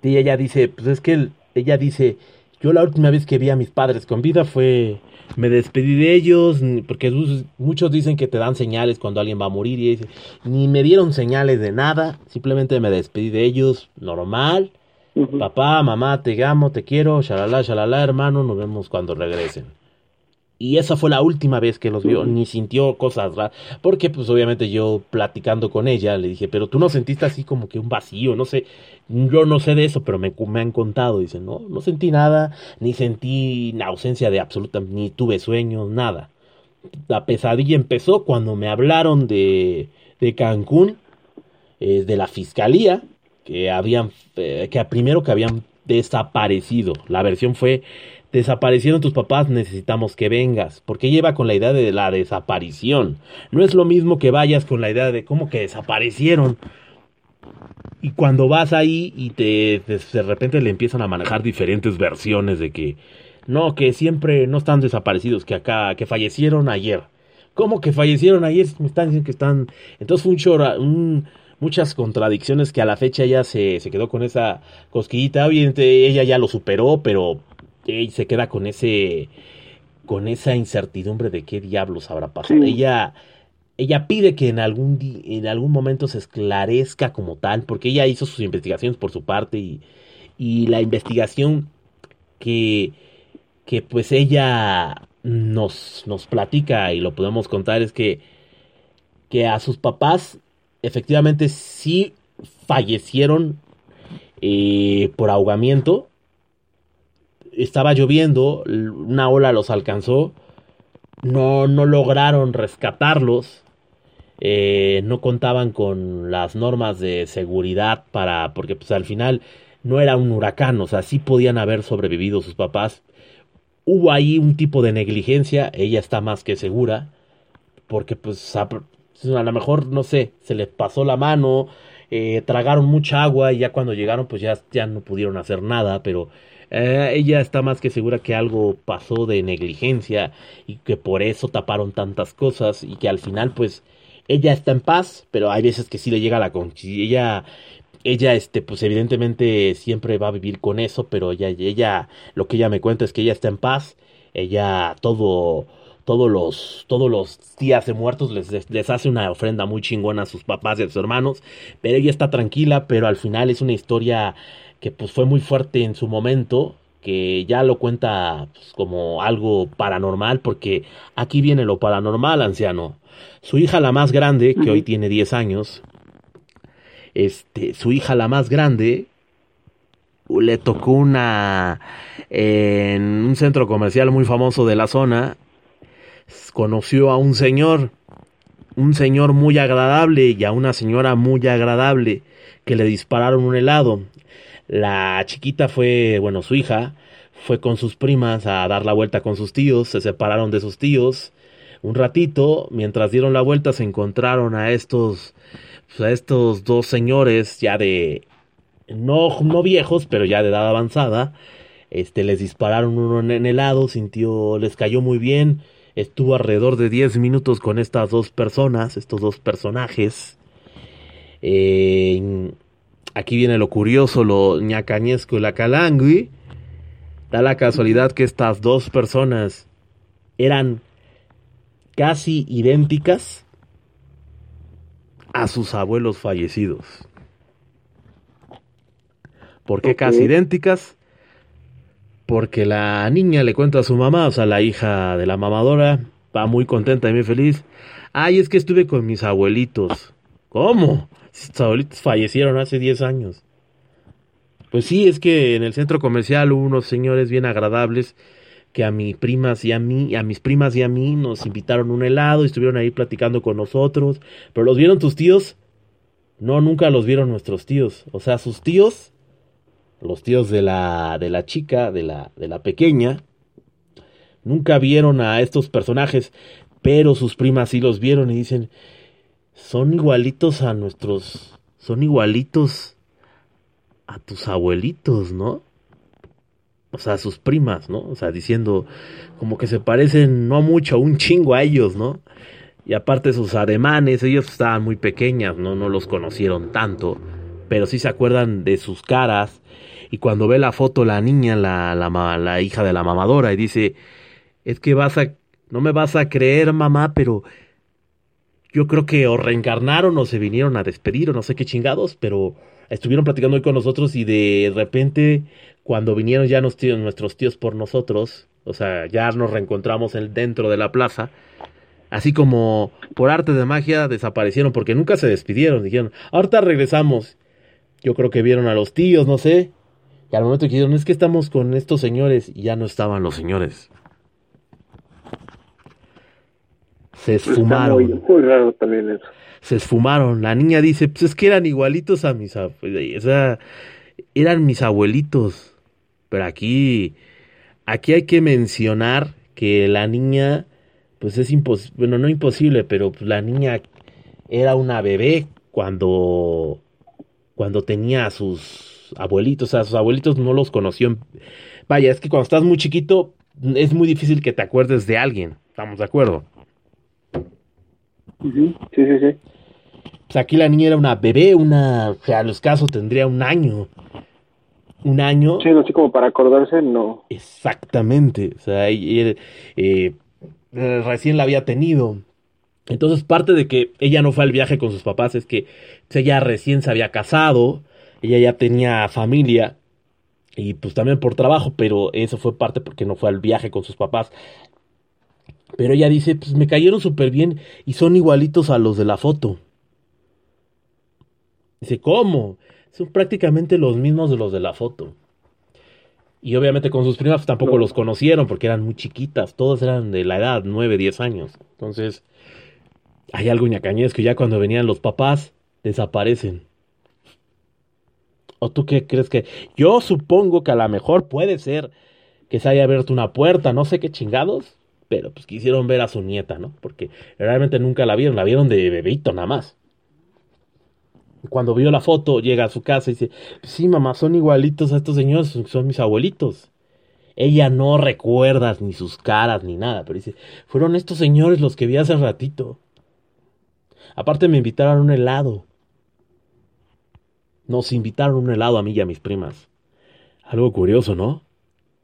Y ella dice, pues es que ella dice, yo la última vez que vi a mis padres con vida fue, me despedí de ellos, porque muchos dicen que te dan señales cuando alguien va a morir y dice, ni me dieron señales de nada, simplemente me despedí de ellos, normal. Papá, mamá, te amo, te quiero, shalala, shalala, hermano, nos vemos cuando regresen. Y esa fue la última vez que los vio, ni sintió cosas raras. Porque, pues, obviamente yo platicando con ella, le dije, pero tú no sentiste así como que un vacío, no sé. Yo no sé de eso, pero me, me han contado. Dice, no, no sentí nada, ni sentí ausencia de absoluta, ni tuve sueños, nada. La pesadilla empezó cuando me hablaron de, de Cancún, eh, de la fiscalía, que habían, eh, que primero que habían desaparecido. La versión fue desaparecieron tus papás, necesitamos que vengas, porque lleva con la idea de la desaparición. No es lo mismo que vayas con la idea de cómo que desaparecieron. Y cuando vas ahí y te de, repente le empiezan a manejar diferentes versiones de que no, que siempre no están desaparecidos, que acá que fallecieron ayer. ¿Cómo que fallecieron ayer? Me están diciendo que están entonces fue un, chora, un muchas contradicciones que a la fecha ya se, se quedó con esa cosquillita. Obviamente ella ya lo superó, pero y se queda con ese con esa incertidumbre de qué diablos habrá pasado. Ella ella pide que en algún en algún momento se esclarezca como tal, porque ella hizo sus investigaciones por su parte y, y la investigación que que pues ella nos nos platica y lo podemos contar es que que a sus papás efectivamente sí fallecieron eh, por ahogamiento estaba lloviendo, una ola los alcanzó, no, no lograron rescatarlos, eh, no contaban con las normas de seguridad para, porque pues al final no era un huracán, o sea, sí podían haber sobrevivido sus papás. Hubo ahí un tipo de negligencia, ella está más que segura, porque pues a, lo mejor, no sé, se les pasó la mano, eh, tragaron mucha agua y ya cuando llegaron pues ya, ya no pudieron hacer nada, pero eh, ella está más que segura que algo pasó de negligencia y que por eso taparon tantas cosas y que al final pues ella está en paz, pero hay veces que sí le llega la ella ella este pues evidentemente siempre va a vivir con eso, pero ella ella lo que ella me cuenta es que ella está en paz, ella todo todos los, todos los días de muertos les, les, hace una ofrenda muy chingona a sus papás y a sus hermanos, pero ella está tranquila, pero al final es una historia que pues fue muy fuerte en su momento, que ya lo cuenta pues, como algo paranormal, porque aquí viene lo paranormal, anciano. Su hija la más grande, que hoy tiene 10 años, este, su hija la más grande le tocó una en un centro comercial muy famoso de la zona, conoció a un señor, un señor muy agradable y a una señora muy agradable que le dispararon un helado. La chiquita fue, bueno, su hija fue con sus primas a dar la vuelta con sus tíos, se separaron de sus tíos un ratito, mientras dieron la vuelta se encontraron a estos pues, a estos dos señores ya de no no viejos, pero ya de edad avanzada. Este les dispararon uno en el lado, sintió les cayó muy bien. Estuvo alrededor de 10 minutos con estas dos personas, estos dos personajes. Eh, Aquí viene lo curioso, lo ñacañesco y la calangui. Da la casualidad que estas dos personas eran casi idénticas a sus abuelos fallecidos. ¿Por qué casi idénticas? Porque la niña le cuenta a su mamá, o sea, la hija de la mamadora, va muy contenta y muy feliz. Ay, es que estuve con mis abuelitos. ¿Cómo? Sus abuelitos fallecieron hace 10 años. Pues sí, es que en el centro comercial hubo unos señores bien agradables que a mis primas y a mí, a mis primas y a mí nos invitaron un helado y estuvieron ahí platicando con nosotros. Pero los vieron tus tíos. No, nunca los vieron nuestros tíos. O sea, sus tíos, los tíos de la, de la chica, de la, de la pequeña, nunca vieron a estos personajes, pero sus primas sí los vieron y dicen, son igualitos a nuestros, son igualitos a tus abuelitos, ¿no? o sea, sus primas, ¿no? O sea, diciendo como que se parecen no mucho, un chingo a ellos, ¿no? Y aparte sus ademanes, ellos estaban muy pequeñas, ¿no? No los conocieron tanto, pero sí se acuerdan de sus caras. Y cuando ve la foto la niña, la, la, la hija de la mamadora, y dice, es que vas a, no me vas a creer, mamá, pero yo creo que o reencarnaron o se vinieron a despedir o no sé qué chingados, pero estuvieron platicando hoy con nosotros y de repente cuando vinieron ya nuestros tíos por nosotros, o sea, ya nos reencontramos dentro de la plaza, así como por arte de magia desaparecieron porque nunca se despidieron, dijeron, ahorita regresamos. Yo creo que vieron a los tíos, no sé, y al momento que dijeron, es que estamos con estos señores, y ya no estaban los señores. Se esfumaron. Muy, raro también eso. Se esfumaron. La niña dice, pues es que eran igualitos a mis... O sea, eran mis abuelitos. Pero aquí, aquí hay que mencionar que la niña, pues es imposible, bueno, no imposible, pero pues la niña era una bebé cuando, cuando tenía a sus abuelitos, o sea, sus abuelitos no los conoció. Vaya, es que cuando estás muy chiquito es muy difícil que te acuerdes de alguien, ¿estamos de acuerdo? Sí, sí, sí. Pues aquí la niña era una bebé, una, o sea, a los casos tendría un año un año. Sí, así como para acordarse, no. Exactamente, o sea, eh, recién la había tenido. Entonces, parte de que ella no fue al viaje con sus papás es que pues, ella recién se había casado, ella ya tenía familia y pues también por trabajo, pero eso fue parte porque no fue al viaje con sus papás. Pero ella dice, pues me cayeron súper bien y son igualitos a los de la foto. Dice, ¿cómo? son prácticamente los mismos de los de la foto. Y obviamente con sus primas tampoco los conocieron porque eran muy chiquitas, todas eran de la edad, 9, 10 años. Entonces, hay algo ñacañez que ya cuando venían los papás, desaparecen. ¿O tú qué crees que? Yo supongo que a lo mejor puede ser que se haya abierto una puerta, no sé qué chingados, pero pues quisieron ver a su nieta, ¿no? Porque realmente nunca la vieron, la vieron de bebito nada más cuando vio la foto, llega a su casa y dice, sí, mamá, son igualitos a estos señores, son mis abuelitos. Ella no recuerda ni sus caras ni nada, pero dice, fueron estos señores los que vi hace ratito. Aparte me invitaron a un helado. Nos invitaron a un helado a mí y a mis primas. Algo curioso, ¿no?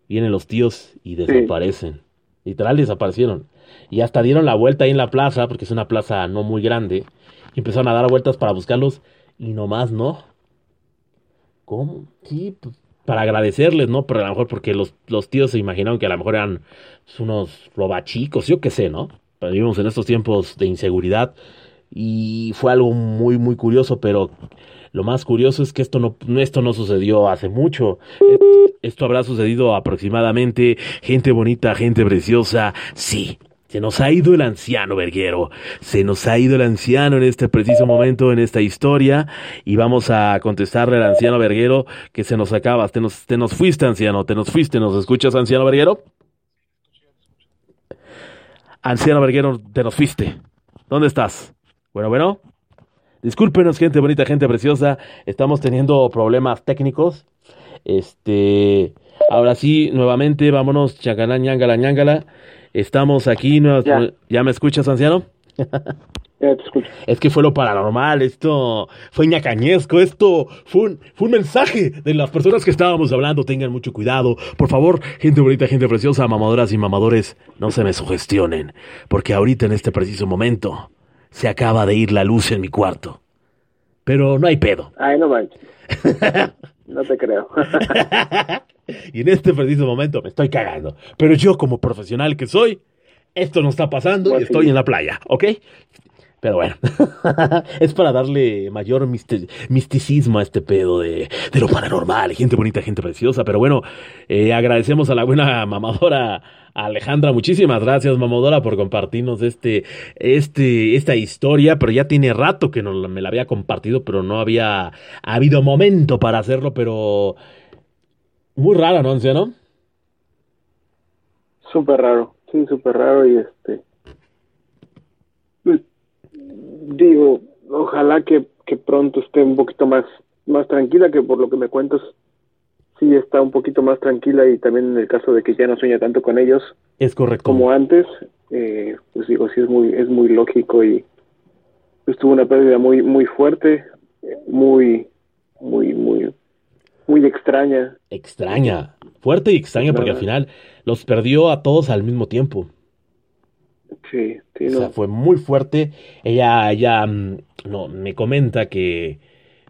Vienen los tíos y desaparecen. Literal desaparecieron. Y hasta dieron la vuelta ahí en la plaza, porque es una plaza no muy grande. Y empezaron a dar vueltas para buscarlos y nomás no. ¿Cómo? Sí, pues, para agradecerles, ¿no? Pero a lo mejor porque los, los tíos se imaginaron que a lo mejor eran pues, unos robachicos, yo qué sé, ¿no? vivimos en estos tiempos de inseguridad y fue algo muy, muy curioso, pero lo más curioso es que esto no, esto no sucedió hace mucho. Esto habrá sucedido aproximadamente, gente bonita, gente preciosa, sí, se nos ha ido el anciano Verguero, se nos ha ido el anciano en este preciso momento en esta historia y vamos a contestarle al anciano Verguero que se nos acaba, te nos, te nos fuiste anciano, te nos fuiste, ¿nos escuchas anciano Verguero? Anciano Verguero, te nos fuiste. ¿Dónde estás? Bueno, bueno. Discúlpenos, gente bonita, gente preciosa. Estamos teniendo problemas técnicos. Este. Ahora sí, nuevamente, vámonos, chacalá, ñangala, ñangala. Estamos aquí, ya. me escuchas, anciano? Ya te escucho. Es que fue lo paranormal, esto fue ñacañesco, esto fue un, fue un mensaje de las personas que estábamos hablando, tengan mucho cuidado. Por favor, gente bonita, gente preciosa, mamadoras y mamadores, no se me sugestionen, porque ahorita en este preciso momento se acaba de ir la luz en mi cuarto. Pero no hay pedo. Ay, no manches. no te creo. y en este preciso momento me estoy cagando. Pero yo como profesional que soy, esto no está pasando y pues estoy en la playa, ¿ok? Pero bueno, es para darle mayor misticismo a este pedo de, de, lo paranormal, gente bonita, gente preciosa. Pero bueno, eh, agradecemos a la buena mamadora Alejandra. Muchísimas gracias, mamadora, por compartirnos este, este, esta historia. Pero ya tiene rato que no me la había compartido, pero no había habido momento para hacerlo. Pero muy raro, ¿no, anciano? Súper raro, sí, súper raro y este digo, ojalá que, que pronto esté un poquito más, más tranquila, que por lo que me cuentas, sí está un poquito más tranquila y también en el caso de que ya no sueña tanto con ellos. Es correcto. Como antes, eh, pues digo, sí es muy, es muy lógico y estuvo una pérdida muy, muy fuerte, muy, muy, muy, muy extraña. Extraña, fuerte y extraña porque al final los perdió a todos al mismo tiempo. Sí, sí, O sea, fue muy fuerte. Ella, ella mm, no, me comenta que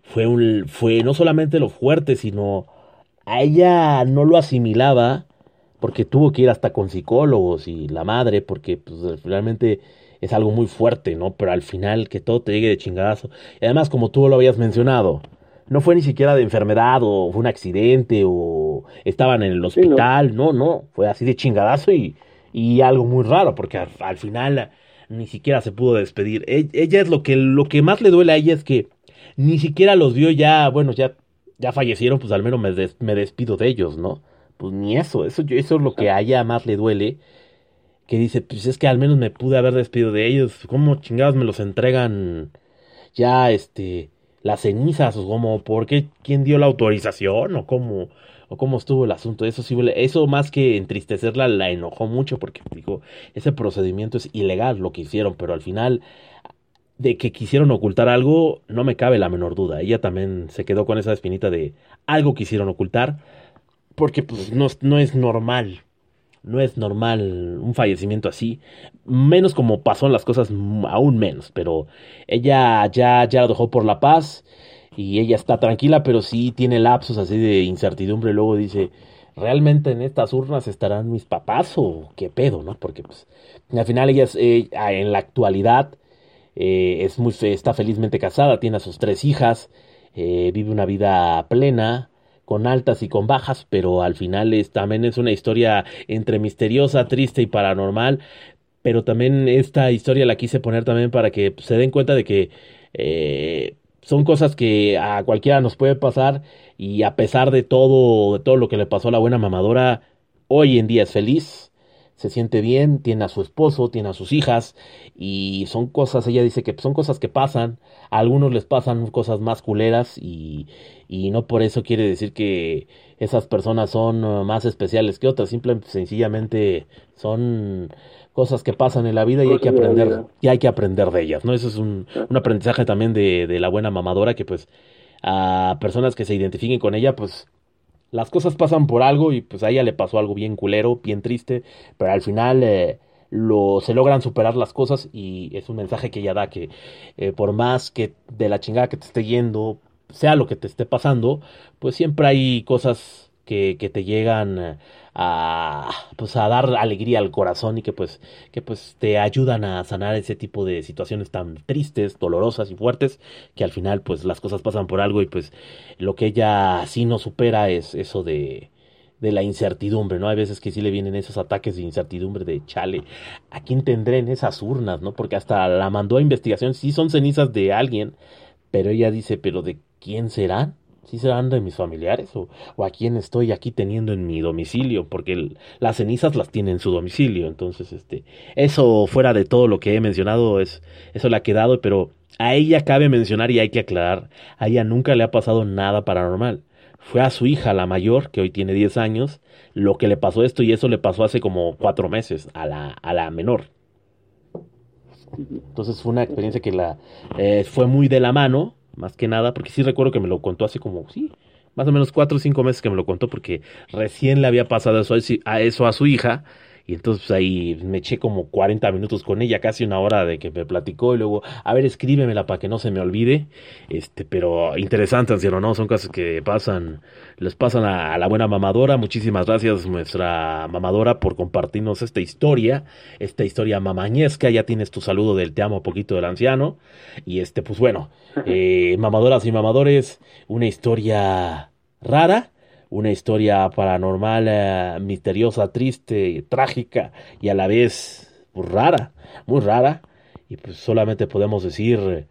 fue un, fue no solamente lo fuerte, sino a ella no lo asimilaba porque tuvo que ir hasta con psicólogos y la madre, porque pues realmente es algo muy fuerte, ¿no? Pero al final que todo te llegue de chingadazo. Y además, como tú lo habías mencionado, no fue ni siquiera de enfermedad o fue un accidente o estaban en el hospital, no. no, fue así de chingadazo y y algo muy raro, porque al, final ni siquiera se pudo despedir. E, ella es lo que, lo que más le duele a ella es que ni siquiera los vio ya, bueno, ya, ya fallecieron, pues al menos me, me despido de ellos, ¿no? Pues ni eso, eso, eso es lo que a ella más le duele. Que dice, pues es que al menos me pude haber despedido de ellos. ¿Cómo chingados me los entregan ya, este, las cenizas? O como, ¿por qué? ¿Quién dio la autorización? ¿O cómo? o cómo estuvo el asunto. Eso sí, eso más que entristecerla, la enojó mucho porque dijo, ese procedimiento es ilegal lo que hicieron, pero al final de que quisieron ocultar algo, no me cabe la menor duda. Ella también se quedó con esa espinita de algo quisieron ocultar, porque pues no, no es normal. No es normal un fallecimiento así, menos como pasó en las cosas, aún menos, pero ella ya, ya lo dejó por la paz y ella está tranquila, pero sí tiene lapsos así de incertidumbre. Luego dice, ¿realmente en estas urnas estarán mis papás o qué pedo, no? Porque pues al final ella es, eh, en la actualidad eh, es muy, está felizmente casada, tiene a sus tres hijas, eh, vive una vida plena, con altas y con bajas, pero al final es, también es una historia entre misteriosa, triste y paranormal. Pero también esta historia la quise poner también para que se den cuenta de que son cosas que a cualquiera nos puede pasar y a pesar de todo, de todo lo que le pasó a la buena mamadora, hoy en día es feliz, se siente bien, tiene a su esposo, tiene a sus hijas y son cosas, ella dice que son cosas que pasan, a algunos les pasan cosas más culeras y, y no por eso quiere decir que esas personas son más especiales que otras, simplemente sencillamente son cosas que pasan en la vida y hay que aprender, y hay que aprender de ellas, ¿no? Eso es un, un aprendizaje también de, de, la buena mamadora que pues a personas que se identifiquen con ella, pues las cosas pasan por algo y pues a ella le pasó algo bien culero, bien triste, pero al final eh, lo, se logran superar las cosas y es un mensaje que ella da que eh, por más que de la chingada que te esté yendo, sea lo que te esté pasando, pues siempre hay cosas que, que te llegan a pues a dar alegría al corazón y que pues que pues te ayudan a sanar ese tipo de situaciones tan tristes, dolorosas y fuertes que al final pues las cosas pasan por algo y pues lo que ella sí no supera es eso de de la incertidumbre, ¿no? Hay veces que sí le vienen esos ataques de incertidumbre de chale, ¿a quién tendré en esas urnas, no? Porque hasta la mandó a investigación, sí son cenizas de alguien, pero ella dice, ¿pero de quién serán? ¿Sí serán de mis familiares o, o, a quién estoy aquí teniendo en mi domicilio? Porque las cenizas las tiene en su domicilio. Entonces, este, eso fuera de todo lo que he mencionado, es, eso le ha quedado, pero a ella cabe mencionar y hay que aclarar, a ella nunca le ha pasado nada paranormal. Fue a su hija, la mayor, que hoy tiene 10 años, lo que le pasó esto y eso le pasó hace como cuatro meses a la, a la menor. Entonces fue una experiencia que la eh, fue muy de la mano más que nada, porque sí recuerdo que me lo contó hace como, sí, más o menos cuatro o cinco meses que me lo contó, porque recién le había pasado eso a eso a su hija, Y entonces ahí me eché como 40 minutos con ella, casi una hora de que me platicó y luego, a ver, escríbemela para que no se me olvide. Este, pero interesante, anciano, ¿no? Son cosas que pasan, les pasan a, la buena mamadora. Muchísimas gracias, nuestra mamadora, por compartirnos esta historia, esta historia mamañesca. Ya tienes tu saludo del te amo poquito del anciano. Y este, pues bueno, eh, mamadoras y mamadores, una historia rara una historia paranormal, eh, misteriosa, triste, trágica y a la vez pues, rara, muy rara. Y pues solamente podemos decir,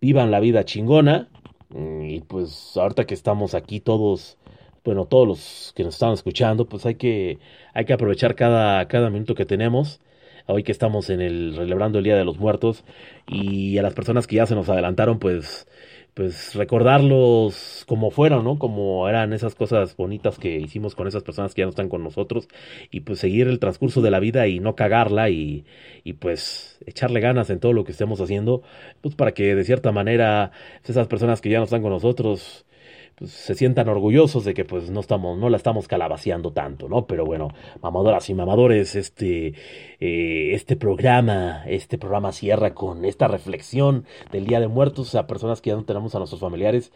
vivan la vida chingona. Mm, y pues ahorita que estamos aquí todos, bueno, todos los que nos están escuchando, pues hay que, hay que aprovechar cada, cada minuto que tenemos. Hoy que estamos en el, celebrando el Día de los Muertos y a las personas que ya se nos adelantaron, pues pues recordarlos como fueron, ¿no? Como eran esas cosas bonitas que hicimos con esas personas que ya no están con nosotros y pues seguir el transcurso de la vida y no cagarla y, y pues echarle ganas en todo lo que estemos haciendo, pues para que de cierta manera esas personas que ya no están con nosotros pues, se sientan orgullosos de que pues no estamos, no la estamos calabaceando tanto, ¿no? Pero bueno, mamadoras y mamadores, este, eh, este programa, este programa cierra con esta reflexión del Día de Muertos a personas que ya no tenemos a nuestros familiares,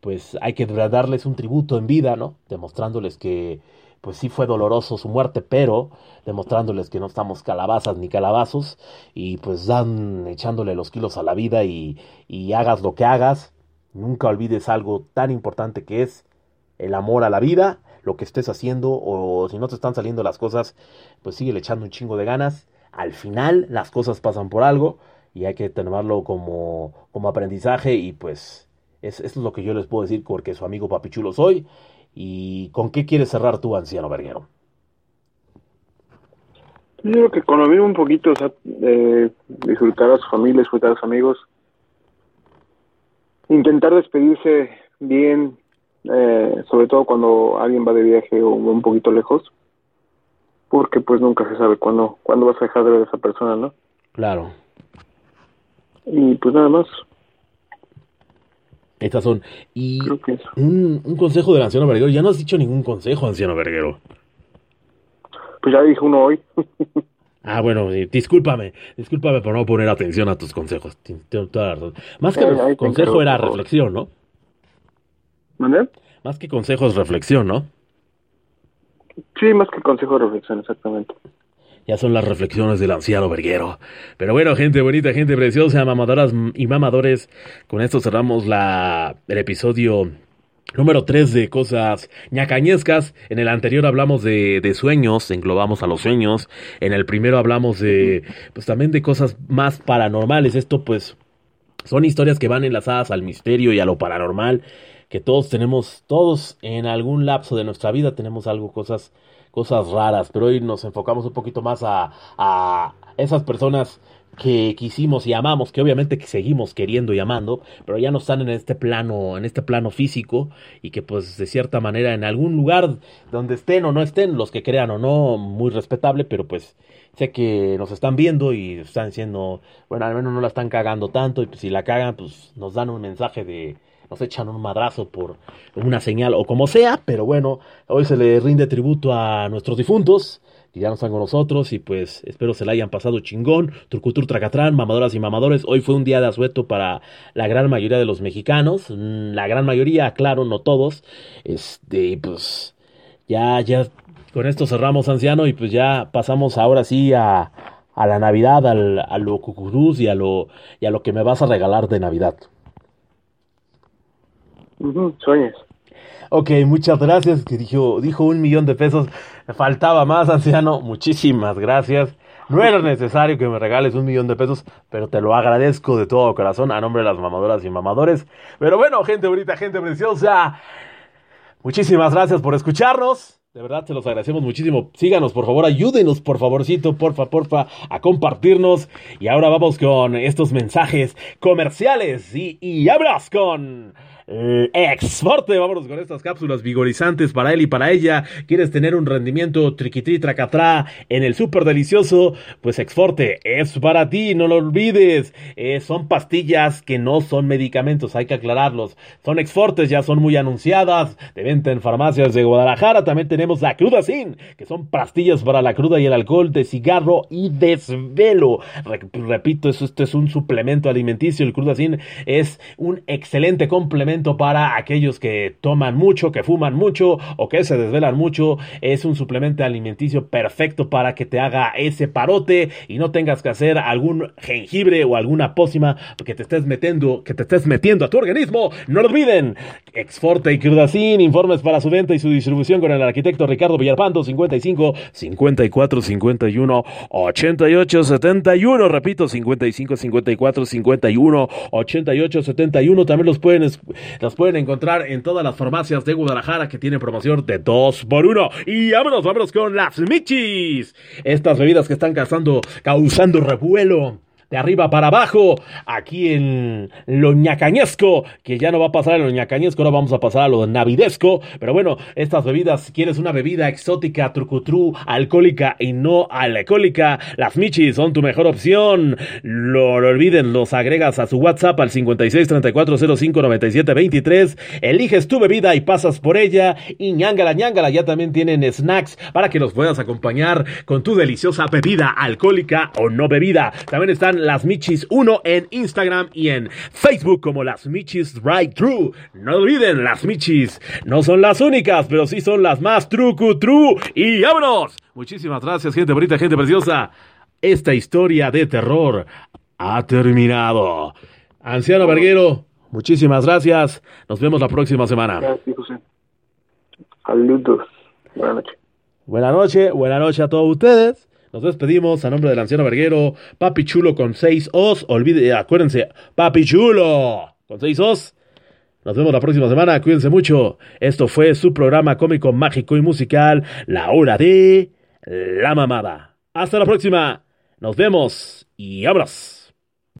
pues hay que darles un tributo en vida, ¿no? Demostrándoles que pues sí fue doloroso su muerte, pero demostrándoles que no estamos calabazas ni calabazos y pues dan echándole los kilos a la vida y, y hagas lo que hagas, Nunca olvides algo tan importante que es el amor a la vida, lo que estés haciendo o si no te están saliendo las cosas, pues sigue echando un chingo de ganas. Al final las cosas pasan por algo y hay que tomarlo como, como aprendizaje y pues es, es lo que yo les puedo decir porque su amigo Papichulo soy. ¿Y con qué quieres cerrar tú, anciano verguero? Yo creo que con lo un poquito, o sea, disfrutar a su familia, disfrutar a sus amigos, intentar despedirse bien, eh, sobre todo cuando alguien va de viaje o un poquito lejos, porque pues nunca se sabe cuándo, cuándo vas a dejar de ver a esa persona, ¿no? Claro. Y pues nada más. Estas son. Y un, un, consejo del anciano verguero. Ya no has dicho ningún consejo, anciano verguero. Pues ya dije uno hoy. Ah, bueno, discúlpame, discúlpame por no poner atención a tus consejos. Más que consejo era reflexión, ¿no? ¿Manuel? Más que consejo es reflexión, ¿no? Sí, más que consejo es reflexión, exactamente. Ya son las reflexiones del anciano verguero. Pero bueno, gente bonita, gente preciosa, mamadoras y mamadores, con esto cerramos la, el episodio Número 3 de cosas ñacañescas. En el anterior hablamos de, de, sueños, englobamos a los sueños. En el primero hablamos de, pues también de cosas más paranormales. Esto pues son historias que van enlazadas al misterio y a lo paranormal. Que todos tenemos, todos en algún lapso de nuestra vida tenemos algo, cosas, cosas raras. Pero hoy nos enfocamos un poquito más a, a esas personas que quisimos y amamos, que obviamente seguimos queriendo y amando, pero ya no están en este plano, en este plano físico y que pues de cierta manera en algún lugar donde estén o no estén, los que crean o no, muy respetable, pero pues sé que nos están viendo y están diciendo, bueno, al menos no la están cagando tanto y pues si la cagan, pues nos dan un mensaje de nos echan un madrazo por una señal o como sea, pero bueno, hoy se le rinde tributo a nuestros difuntos que ya no están con nosotros y pues espero se la hayan pasado chingón. Turcutur Tracatrán, mamadoras y mamadores. Hoy fue un día de asueto para la gran mayoría de los mexicanos. Mm, la gran mayoría, claro, no todos. Este, pues ya, ya con esto cerramos, anciano, y pues ya pasamos ahora sí a, a la Navidad, al, a lo cucurús y a lo, y a lo que me vas a regalar de Navidad. sueñes. Ok, muchas gracias. Dijo, dijo un millón de pesos. Faltaba más, anciano. Muchísimas gracias. No era necesario que me regales un millón de pesos, pero te lo agradezco de todo corazón a nombre de las mamadoras y mamadores. Pero bueno, gente bonita, gente preciosa. Muchísimas gracias por escucharnos. De verdad, se los agradecemos muchísimo. Síganos, por favor, ayúdenos, por favorcito, porfa, porfa, a compartirnos. Y ahora vamos con estos mensajes comerciales. Y, y con Exforte. Vámonos con estas cápsulas vigorizantes para él y para ella. ¿Quieres tener un rendimiento triquitri tracatrá en el súper delicioso? Pues Exforte es para ti, no lo olvides. Eh, son pastillas que no son medicamentos, hay que aclararlos. Son Exfortes, ya son muy anunciadas, de venta en farmacias de Guadalajara. También tenemos la Cruda Sin, que son pastillas para la cruda y el alcohol de cigarro y desvelo. repito, eso, esto es un suplemento alimenticio. El Cruda Sin es un excelente complemento para aquellos que toman mucho, que fuman mucho o que se desvelan mucho. Es un suplemento alimenticio perfecto para que te haga ese parote y no tengas que hacer algún jengibre o alguna pócima que te estés metiendo, que te estés metiendo a tu organismo. No lo olviden. Exforte y Crudacin, informes para su venta y su distribución con el arquitecto Ricardo Villarpanto, 55 54 51 88 71. Repito, 55 54 51 88 71. También los pueden, los pueden encontrar en todas las farmacias de Guadalajara que tienen promoción de 2 por 1 Y vámonos, vámonos con las Michis. Estas bebidas que están causando, causando revuelo de arriba para abajo, aquí en lo ñacañesco, que ya no va a pasar a lo ñacañesco, ahora vamos a pasar a lo navidesco, pero bueno, estas bebidas, si quieres una bebida exótica, trucutru, alcohólica y no alcohólica, las michis son tu mejor opción, lo, lo olviden, los agregas a su WhatsApp al 56 34 05 97 23, eliges tu bebida y pasas por ella, y ñangala ñangala, ya también tienen snacks para que los puedas acompañar con tu deliciosa bebida alcohólica o no bebida, también están las Michis 1 en Instagram y en Facebook como Las Michis Right True. No olviden, Las Michis no son las únicas, pero sí son las más trucu true. Y vámonos. Muchísimas gracias, gente bonita, gente preciosa. Esta historia de terror ha terminado. Anciano Verguero, muchísimas gracias. Nos vemos la próxima semana. Gracias, José. Saludos. Buenas noches. Buenas noches, buenas noches a todos ustedes. Nos despedimos a nombre del anciano verguero, Papi Chulo con seis os. Olvide, acuérdense, Papi Chulo con seis os. Nos vemos la próxima semana, cuídense mucho. Esto fue su programa cómico, mágico y musical, La Hora de la Mamada. Hasta la próxima. Nos vemos y abrazos.